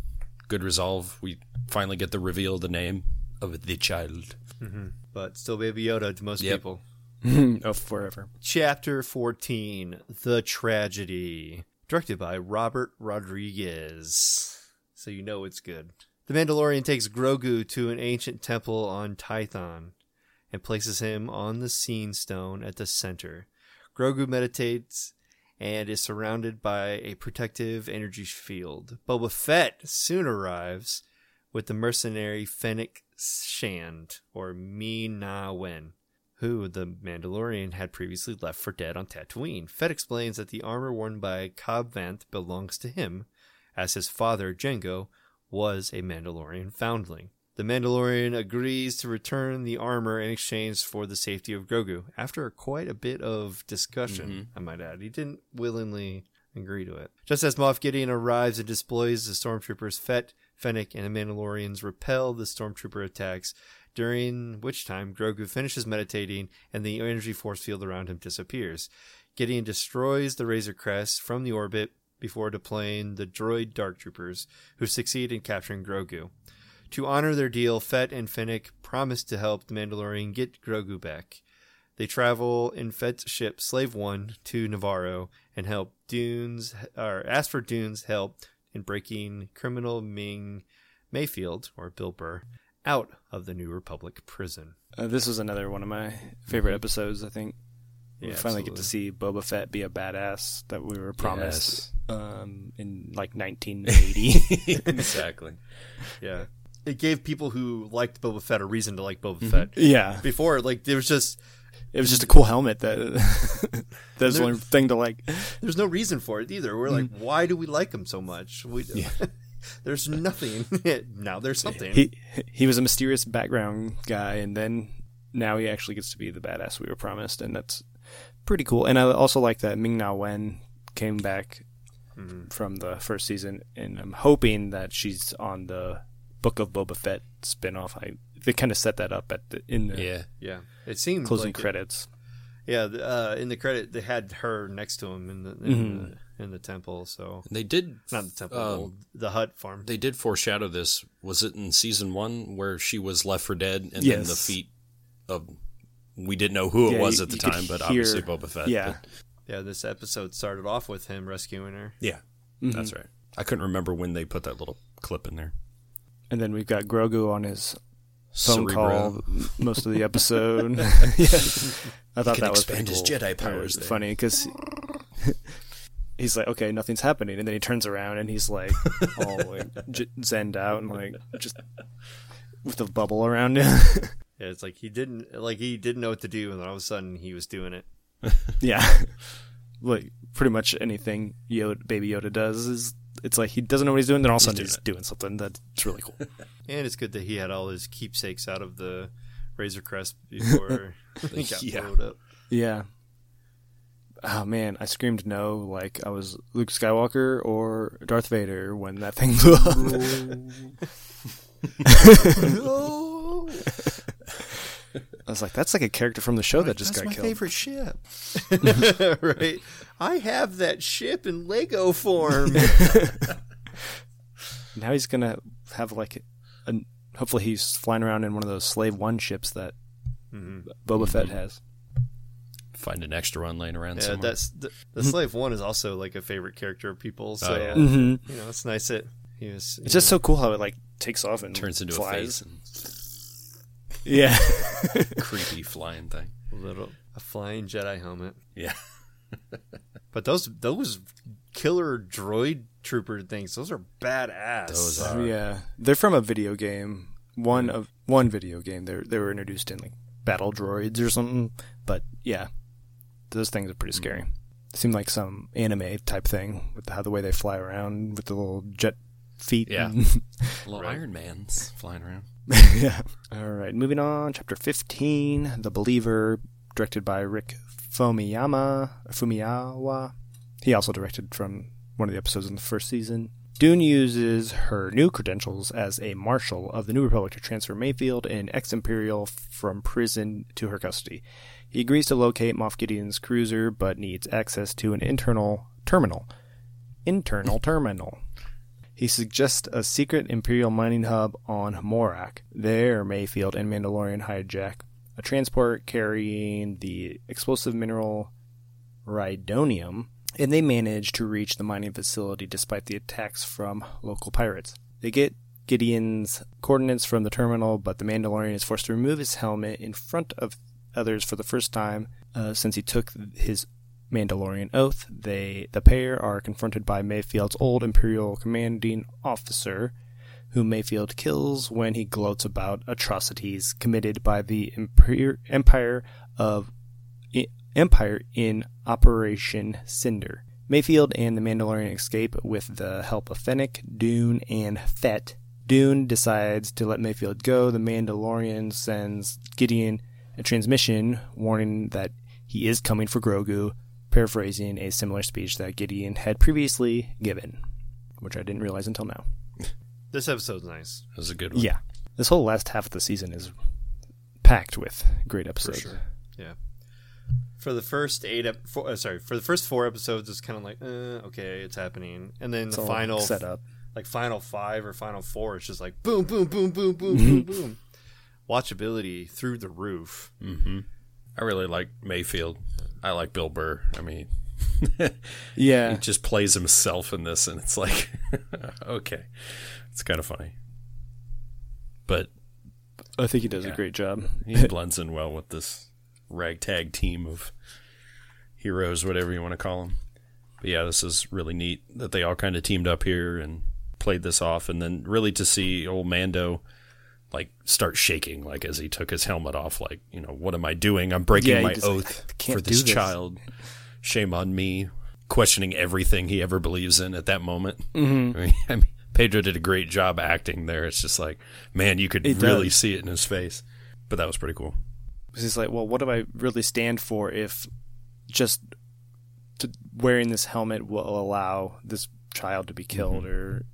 good resolve. We finally get the reveal of the name of the child. Mm-hmm. But still Baby Yoda to most Yep. people. oh, forever. Chapter 14 The Tragedy. Directed by Robert Rodriguez. So you know it's good. The Mandalorian takes Grogu to an ancient temple on Tython and places him on the seeing stone at the center. Grogu meditates and is surrounded by a protective energy field. Boba Fett soon arrives with the mercenary Fennec Shand, or Ming Na Wen who the Mandalorian had previously left for dead on Tatooine. Fett explains that the armor worn by Cobb Vanth belongs to him, as his father, Jango, was a Mandalorian foundling. The Mandalorian agrees to return the armor in exchange for the safety of Grogu. After quite a bit of discussion, mm-hmm. I might add, he didn't willingly agree to it. Just as Moff Gideon arrives and deploys the stormtroopers, Fett, Fennec, and the Mandalorians repel the stormtrooper attacks, during which time Grogu finishes meditating and the energy force field around him disappears. Gideon destroys the Razor Crest from the orbit before deploying the droid Dark Troopers, who succeed in capturing Grogu. To honor their deal, Fett and Fennec promise to help the Mandalorian get Grogu back. They travel in Fett's ship Slave One to Nevarro and help Dunes or ask for Dune's help in breaking criminal Ming Mayfield or Bill Burr out of the New Republic prison. Uh, this was another one of my favorite episodes. I think we Yeah, finally get to see Boba Fett be a badass that we were promised um, in like 1980. exactly. Yeah. It gave people who liked Boba Fett a reason to like Boba Fett. yeah, Before, like, there was just it was just a cool helmet. That that was the only thing to like. there's no reason for it either. We're like, why do we like him so much? We, there's nothing. now there's something. He he was a mysterious background guy, and then now he actually gets to be the badass we were promised, and that's pretty cool. And I also like that Ming Na Wen came back from the first season, and I'm hoping that she's on the Book of Boba Fett spinoff. I they kind of set that up at the in the Yeah. yeah, it seemed closing like it- credits. yeah, the, uh, in the credit they had her next to him in the in, the, in the temple. So They did. not the temple, um, the hut farm. They did foreshadow this. Was it in season one where she was left for dead, and then the feet of we didn't know who it Yeah, was you- at the time, but hear- obviously Boba Fett. Yeah, but- yeah, this episode started off with him rescuing her. yeah, mm-hmm. that's right. I couldn't remember when they put that little clip in there. and then we've got Grogu on his phone Cerebro. call most of the episode. yeah. I thought Can that was expand his cool. Jedi powers there. Funny because he's like, okay, nothing's happening, and then he turns around and he's like, all like j- zenned out and like just with the bubble around him. Yeah, it's like he didn't like he didn't know what to do, and then all of a sudden he was doing it. yeah, like pretty much anything Yoda, Baby Yoda does is. It's like he doesn't know what he's doing, then all of a sudden doing he's doing something that's really cool. And it's good that he had all his keepsakes out of the Razor Crest before he got Yeah. blowed up. Yeah. Oh man, I screamed no like I was Luke Skywalker or Darth Vader when that thing blew up. I was like, that's like a character from the show that just That's got my killed. favorite ship. right? I have that ship in Lego form. Now he's gonna have like a. Hopefully, he's flying around in one of those Slave One ships that mm-hmm. Boba Fett mm-hmm. has. Find an extra one laying around yeah, somewhere. that's the, the mm-hmm. Slave One is also like a favorite character of people. Oh, so yeah. Mm-hmm. you know, it's nice that he was. It's just so cool how it like takes off and Turns into flies. a face Yeah. creepy flying thing. a little a flying Jedi helmet. Yeah. But those those killer droid trooper things, those are badass. Those oh, are. Yeah, they're from a video game. One of one video game. They they were introduced in like battle droids or something. But yeah, those things are pretty hmm. scary. Seem like some anime type thing with how the way they fly around with the little jet feet. Yeah. and- Little Iron Man's flying around. yeah. All right, moving on. Chapter fifteen, the believer, directed by Rick Fumiyama. Fumiyawa. He also directed from one of the episodes in the first season. Dune uses her new credentials as a marshal of the New Republic to transfer Mayfield, an ex Imperial, from prison to her custody. He agrees to locate Moff Gideon's cruiser, but needs access to an internal terminal. Internal terminal. He suggests a secret Imperial mining hub on Morak. There, Mayfield and Mandalorian hijack a transport carrying the explosive mineral rhydonium, and they manage to reach the mining facility despite the attacks from local pirates. They get Gideon's coordinates from the terminal, but the Mandalorian is forced to remove his helmet in front of others for the first time uh, since he took his Mandalorian oath. They, the pair, are confronted by Mayfield's old Imperial commanding officer, whom Mayfield kills when he gloats about atrocities committed by the Empire of Empire in Operation Cinder. Mayfield and the Mandalorian escape with the help of Fennec, Dune, and Fett. Dune decides to let Mayfield go. The Mandalorian sends Gideon a transmission warning that he is coming for Grogu, paraphrasing a similar speech that Gideon had previously given, which I didn't realize until now. This episode's nice. That was a good one. Yeah. This whole last half of the season is packed with great episodes. sure. Yeah. For the first eight, ep- four, uh, sorry, for the first four episodes, it's kind of like, uh, okay, it's happening, and then It's the final set up. like final five or final four, it's just like boom, boom, boom, boom, boom, boom, boom. Watchability through the roof. I really like Mayfield. I like Bill Burr. I mean, Yeah. he just plays himself in this, and it's like, okay, it's kind of funny. But I think he does Yeah. a great job. he blends in well with this ragtag team of heroes, whatever you want to call them. But yeah, this is really neat that they all kind of teamed up here and played this off, and then really to see old Mando like start shaking, like as he took his helmet off, like you know, what am I doing? I'm breaking Yeah, my just- oath for this, this. child. Shame on me, questioning everything he ever believes in at that moment. Mm-hmm. I mean, I mean, Pedro did a great job acting there. It's just like, man, you could He really does. see it in his face. But that was pretty cool. He's like, well, what do I really stand for if just to wearing this helmet will allow this child to be killed or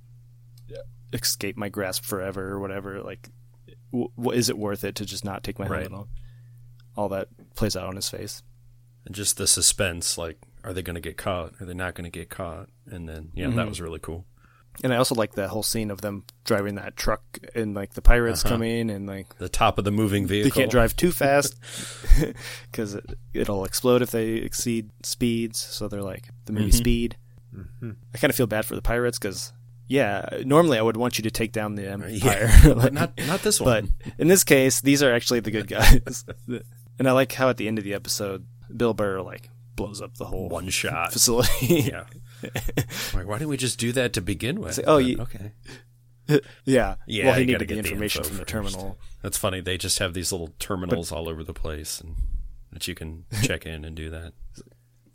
escape my grasp forever or whatever? Like, w- w- is it worth it to just not take my Right. helmet off? All that plays out on his face. and just the suspense like are they going to get caught are they not going to get caught and then yeah that was really cool And I also like that whole scene of them driving that truck and like the pirates Uh-huh. coming and like the top of the moving vehicle they can't drive too fast because it, it'll explode if they exceed speeds. So they're like the movie Mhm. Speed. I kind of feel bad for the pirates because yeah, normally I would want you to take down the empire, but not not this one. but in this case, these are actually the good guys. and I like how at the end of the episode, Bill Burr like blows up the whole one shot facility. yeah like why didn't we just do that to begin with like, oh, But, you- okay yeah, Yeah, Well, he needed the get the information info from the terminal. that's funny they just have these little terminals all over the place and that you can check in and do that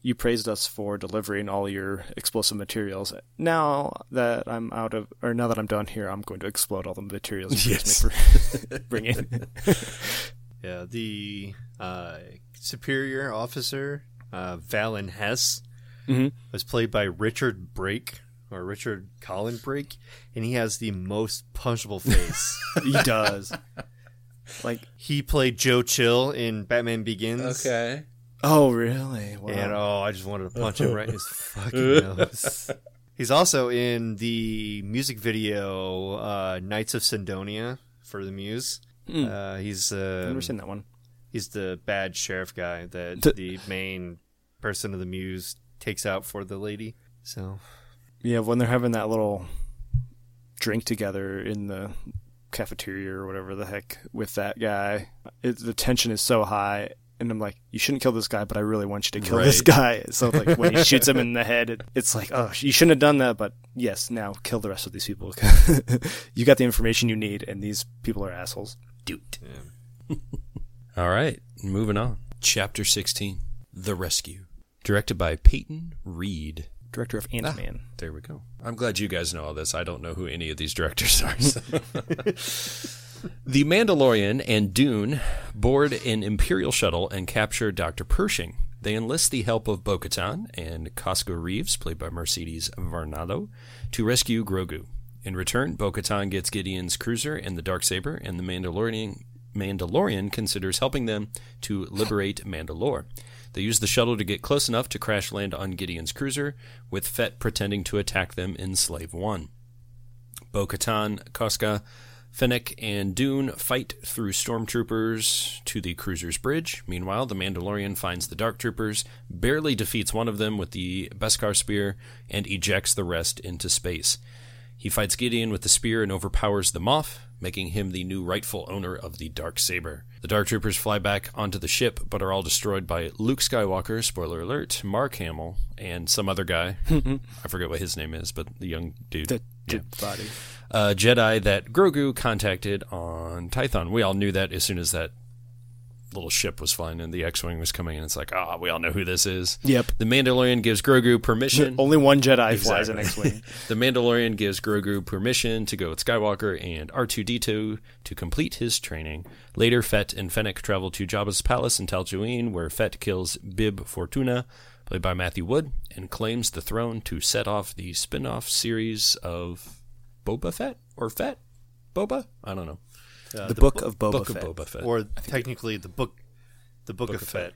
you praised us for delivering all your explosive materials. Now that I'm out of, or now that I'm done here, I'm going to explode all the materials you praised me for bringing. Yeah, the uh, superior officer, uh, Valen Hess, Mhm. was played by Richard Brake or Richard Colin Brake, and he has the most punchable face. he does. Like, he played Joe Chill in Batman Begins. Oh really? Wow. And oh, I just wanted to punch him right in his fucking nose. He's also in the music video uh, "Knights of Cydonia" for the Muse. Hmm. Uh, he's I've uh, never seen that one. he's the bad sheriff guy that the main person of the Muse takes out for the lady. So Yeah, when they're having that little drink together in the cafeteria or whatever the heck with that guy, it, the tension is so high. And I'm like, you shouldn't kill this guy, but I really want you to kill this guy. So like when he shoots him in the head, it, it's like, oh, you shouldn't have done that. But yes, now kill the rest of these people. you got the information you need, and these people are assholes. dude all right moving on chapter 16 the rescue directed by peyton reed Director of Ant Man. Ah, there we go. I'm glad you guys know all this. I don't know who any of these directors are. so- The Mandalorian and Dune board an Imperial shuttle and capture Dr. Pershing. They enlist the help of Bo Katan and Koska Reeves, played by Mercedes Varnado, to rescue Grogu. In return, Bo Katan gets Gideon's cruiser and the Darksaber, and the Mandalorian, Mandalorian considers helping them to liberate Mandalore. They use the shuttle to get close enough to crash land on Gideon's cruiser, with Fett pretending to attack them in Slave One. Bo Katan, Koska, Fennec, and Dune fight through stormtroopers to the cruiser's bridge. Meanwhile, the Mandalorian finds the Dark Troopers, barely defeats one of them with the Beskar spear, and ejects the rest into space. He fights Gideon with the spear and overpowers the Moff, making him the new rightful owner of the Dark Saber. The Dark Troopers fly back onto the ship, but are all destroyed by Luke Skywalker, spoiler alert, Mark Hamill, and some other guy. I forget what his name is, but the young dude. The, Yeah body. a Jedi that Grogu contacted on Tython. We all knew that as soon as that little ship was flying and the X-wing was coming in. It's like, ah, we all know who this is. Yep. The Mandalorian gives Grogu permission. Only one Jedi flies an X-wing. the Mandalorian gives Grogu permission to go with Skywalker and R2D2 to complete his training. Later, Fett and Fennec travel to Jabba's palace in Tatooine, where Fett kills Bib Fortuna, played by Matthew Wood, and claims the throne to set off the spin-off series of Boba Fett or Fett Boba. I don't know. Uh, the, Book of Boba Book Fett. of Boba Fett. or technically the book, the book, of of Fett.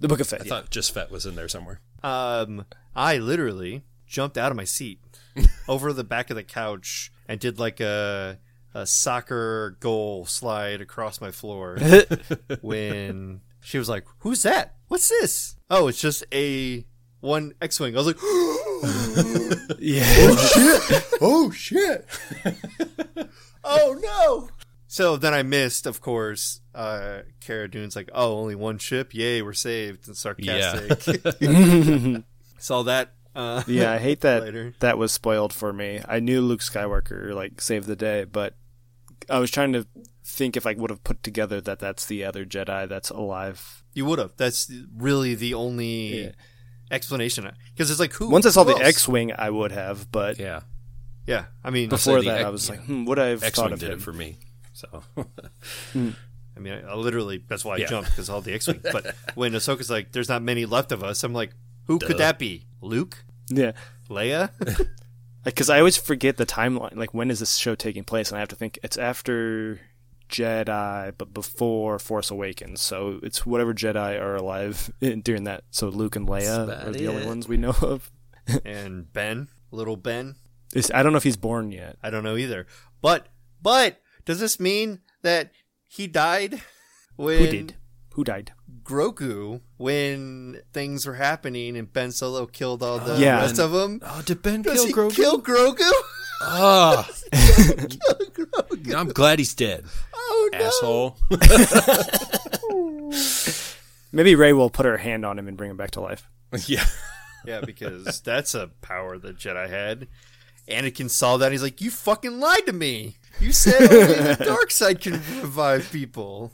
The Book of Fett. I yeah. thought just Fett was in there somewhere. Um, I literally jumped out of my seat over the back of the couch and did like a a soccer goal slide across my floor when she was like, "Who's that? What's this?" Oh, it's just a one X-wing. I was like, yeah. "Oh shit! oh shit. oh, no!" So then I missed, of course. Uh, Cara Dune's like, "Oh, only one ship? Yay, we're saved!" And sarcastic. Saw that. Uh, Yeah, I hate that Later. that was spoiled for me. I knew Luke Skywalker like saved the day, but I was trying to think if I would have put together that that's the other Jedi that's alive. You would have. That's really the only Yeah. explanation. Because it's like who? Once I saw the else? X-wing, I would have, but Yeah. Yeah, I mean, before that, X- I was yeah. like, hmm, would I have thought X-wing of did him? it for me. So I mean, I, I literally that's why I Yeah. jumped because all the X-wing. but when Ahsoka's like, "There's not many left of us," I'm like, "Who Duh. could that be? Luke? yeah, Leia?" because I always forget the timeline. Like, when is this show taking place? And I have to think it's after Jedi, but before Force Awakens. So it's whatever Jedi are alive during that. So Luke and Leia are the only ones we know of. and Ben, little Ben. It's, I don't know if he's born yet. I don't know either. But but does this mean that he died when Who did? Who died? Grogu when things were happening and Ben Solo killed all the Yeah. rest of them? Oh, did Ben Does kill he Grogu? kill Grogu? Ah, kill I'm glad he's dead. Oh no! Asshole. Maybe Rey will put her hand on him and bring him back to life. yeah. Yeah, because that's a power that Jedi had. Anakin saw that. And he's like, "You fucking lied to me. You said only the dark side can revive people."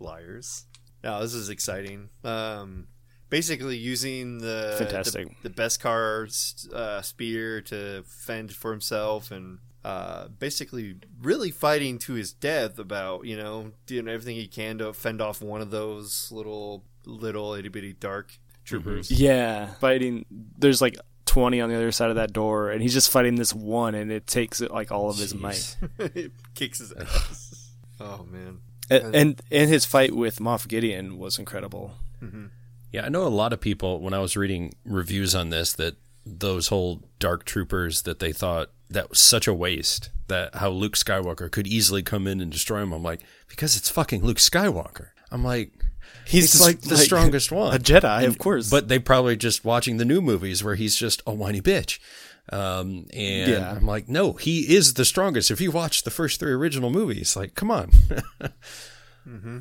Liars. No, this is exciting. Um, basically using the Fantastic. the, the Beskar uh, spear to fend for himself, and uh, basically really fighting to his death about you know doing everything he can to fend off one of those little little itty bitty dark troopers. Yeah, fighting. There's like 20 on the other side of that door, and he's just fighting this one, and it takes like all of his might. kicks his ass. oh man. And, and and his fight with Moff Gideon was incredible. Yeah, I know a lot of people when I was reading reviews on this that those whole dark troopers that they thought that was such a waste that how Luke Skywalker could easily come in and destroy him. I'm like, because it's fucking Luke Skywalker. I'm like, he's just like the strongest one, A Jedi, of course. But they probably just watching the new movies where he's just a whiny bitch. Um, and Yeah. I'm like, no, he is the strongest. If you watch the first three original movies, like, come on.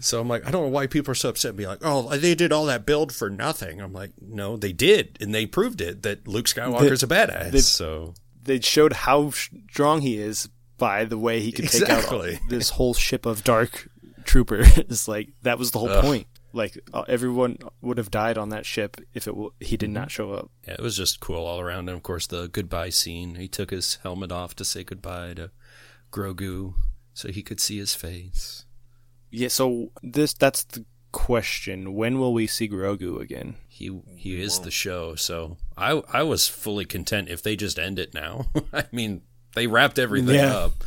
So I'm like, I don't know why people are so upset. Be like, oh, they did all that build for nothing. I'm like, no, they did, and they proved it that Luke Skywalker's a badass. they- so they showed how strong he is by the way he could take out this whole ship of dark troopers. like that was the whole Ugh. point. Like uh, everyone would have died on that ship if it w- he did not show up. yeah, it was just cool all around. And of course, the goodbye scene. He took his helmet off to say goodbye to Grogu. so he could see his face. Yeah, so this that's the question. When will we see Grogu again? He he is the show, so I I was fully content if they just end it now. I mean, they wrapped everything Yeah. up,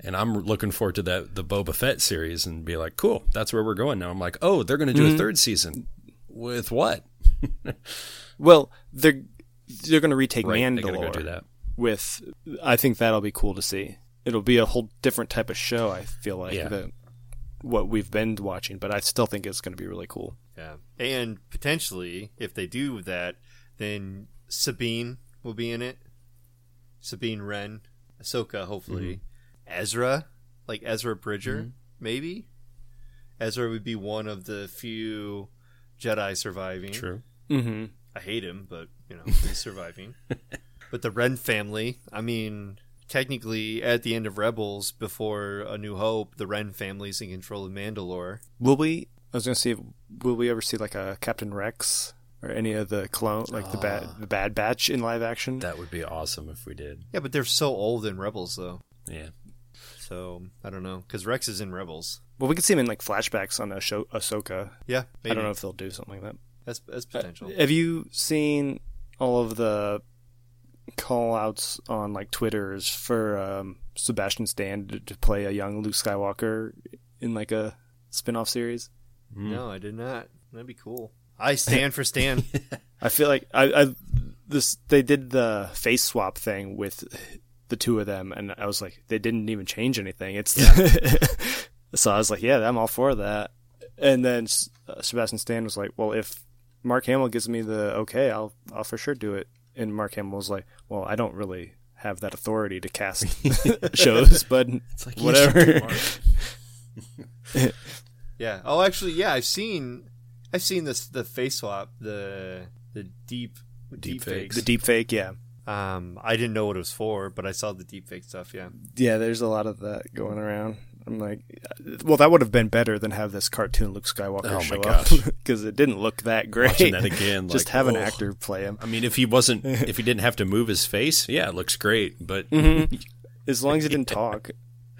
and I'm looking forward to that the Boba Fett series and be like, cool, that's where we're going now. I'm like, oh, they're going to do a mm-hmm. third season with what? Well, they're they're going to retake Right, Mandalore they gotta go do that. with. I think that'll be cool to see. It'll be a whole different type of show. I feel like Yeah. than what we've been watching, but I still think it's going to be really cool. Yeah, and potentially, if they do that, then Sabine will be in it. Sabine Wren, Ahsoka, hopefully, Ezra, like Ezra Bridger, maybe. Ezra would be one of the few Jedi surviving. True. Mm-hmm. I hate him, but you know he's surviving. but the Wren family, I mean, technically, at the end of Rebels, before A New Hope, the Wren family's in control of Mandalore. Will we? I was going to see. Will we ever see like a Captain Rex or any of the clone, like the bad ah. the Bad Batch in live action? That would be awesome if we did. Yeah, but they're so old in Rebels, though. Yeah. So I don't know because Rex is in Rebels. well, we could see him in like flashbacks on Asho- Ahsoka. Yeah, maybe. I don't know if they'll do something like that. that's that's potential. Uh, have you seen all of the call outs on like Twitters for um, Sebastian Stan to, to play a young Luke Skywalker in like a spin off series? No, I did not. That'd be cool. I stand for Stan. I feel like I, I this they did the face swap thing with the two of them, and I was like, they didn't even change anything. It's so I was like, yeah, I'm all for that. And then uh, Sebastian Stan was like, well, if Mark Hamill gives me the okay, I'll I'll for sure do it. And Mark Hamill was like, well, I don't really have that authority to cast shows, but It's like whatever. yeah. Oh, actually, yeah. I've seen, I've seen this the face swap, the the deep deep fakes. the deep fake, yeah. Um, I didn't know what it was for, but I saw the deep fake stuff. Yeah. Yeah, there's a lot of that going around. I'm like, uh, well, that would have been better than have this cartoon Luke Skywalker Oh my show up because it didn't look that great. Watching that again, Just like, have an oh. actor play him. I mean, if he wasn't, if he didn't have to move his face, yeah, it looks great. But mm-hmm. As long as he didn't talk,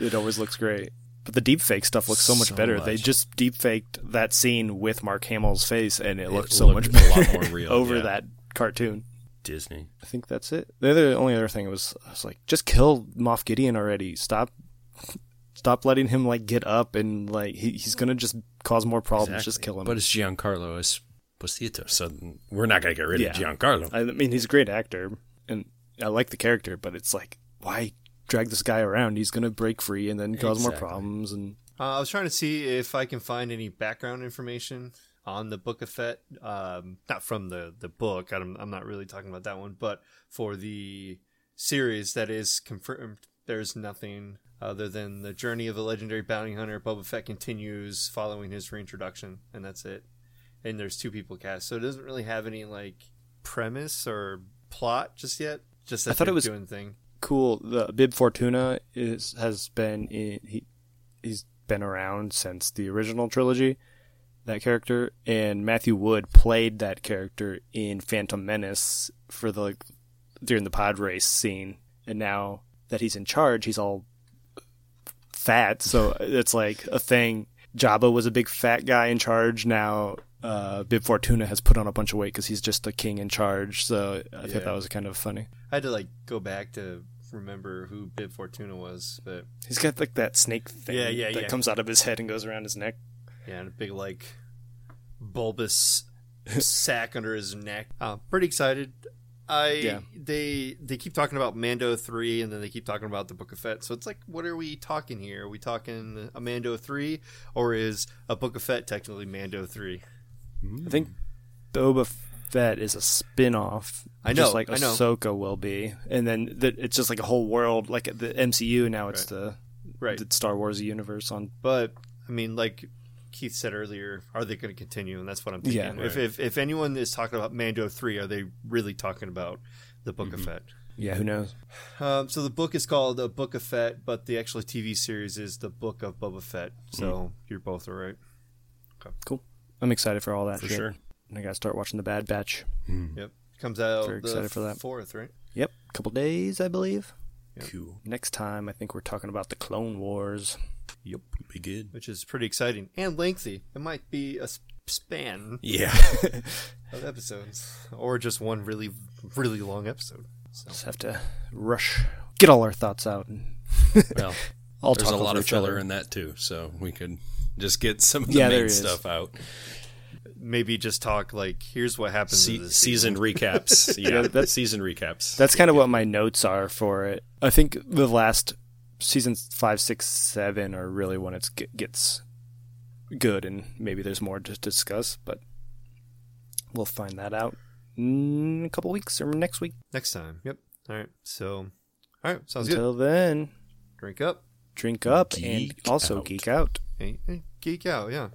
it always looks great. But the deepfake stuff looks so much So better. They just deepfaked that scene with Mark Hamill's face, and it, looked so looked much a lot more real, over yeah. that cartoon. Disney. I think that's it. The other only other thing was I was like, just kill Moff Gideon already. Stop, stop letting him like get up and like he, he's gonna just cause more problems. Just kill him. But it's Giancarlo Esposito, so we're not gonna get rid Yeah. of Giancarlo. I mean, he's a great actor, and I like the character, but it's like, why drag this guy around? He's gonna break free and then cause more problems. And Uh, I was trying to see if I can find any background information on the Book of Fett. Um, not from the the book. I'm, I'm not really talking about that one, but for the series that is confirmed, there's nothing other than the journey of the legendary bounty hunter Boba Fett continues following his reintroduction, and that's it. And there's two people cast, so it doesn't really have any like premise or plot just yet. Just that I thought it was- doing thing. cool. The Bib Fortuna is has been in, he he's been around since the original trilogy. That character and Matthew Wood played that character in Phantom Menace for the like, during the pod race scene, and now that he's in charge, he's all fat. So it's like a thing. Jabba was a big fat guy in charge. Now uh, Bib Fortuna has put on a bunch of weight because he's just a king in charge. So I Yeah. thought that was kind of funny. I had to like go back to remember who Bib Fortuna was, but He's got like that snake thing Yeah, yeah, that yeah. comes out of his head and goes around his neck. Yeah, and a big like bulbous sack under his neck. Uh, pretty excited. I Yeah. they they keep talking about Mando three, and then they keep talking about the Book of Fett. So it's like, what are we talking here? Are we talking a Mando three, or is a Book of Fett technically Mando three? Hmm. I think Boba Fett is a spin-off. I just know, like I know. Ahsoka will be, and then the, it's just like a whole world, like the MCU. Now it's the Right. the Star Wars universe on. But I mean, like Keith said earlier, are they going to continue? And that's what I'm thinking. Yeah. if, if if anyone is talking about Mando three, are they really talking about the Book Mm-hmm. of Fett? Yeah, who knows? Um, so the book is called The Book of Fett, but the actual TV series is The Book of Boba Fett. So you're both all right. Cool. I'm excited for all that For shit. sure. And I gotta start watching the Bad Batch. Yep. Comes out Very the excited for that. fourth, right? Yep, couple days, I believe. Cool. Next time, I think we're talking about the Clone Wars. Yep. Be good. Which is pretty exciting and lengthy. It might be a s- span Yeah. of episodes, or just one really, really long episode. So. Just have to rush, get all our thoughts out, and well, all there's talk a lot of filler other. in that too, so we could just get some of the Yeah, main stuff out. Maybe just talk like, here's what happens Se- in season recaps. Yeah, Yeah, that- season recaps. That's kind of what my notes are for it. I think the last seasons five, six, seven are really when it gets good, and maybe there's more to discuss. But we'll find that out in a couple weeks or next week. next time. Yep. All right. So, all right. Sounds good. Until then, Drink up. drink up and also out. geek out. Hey, hey, geek out. Yeah.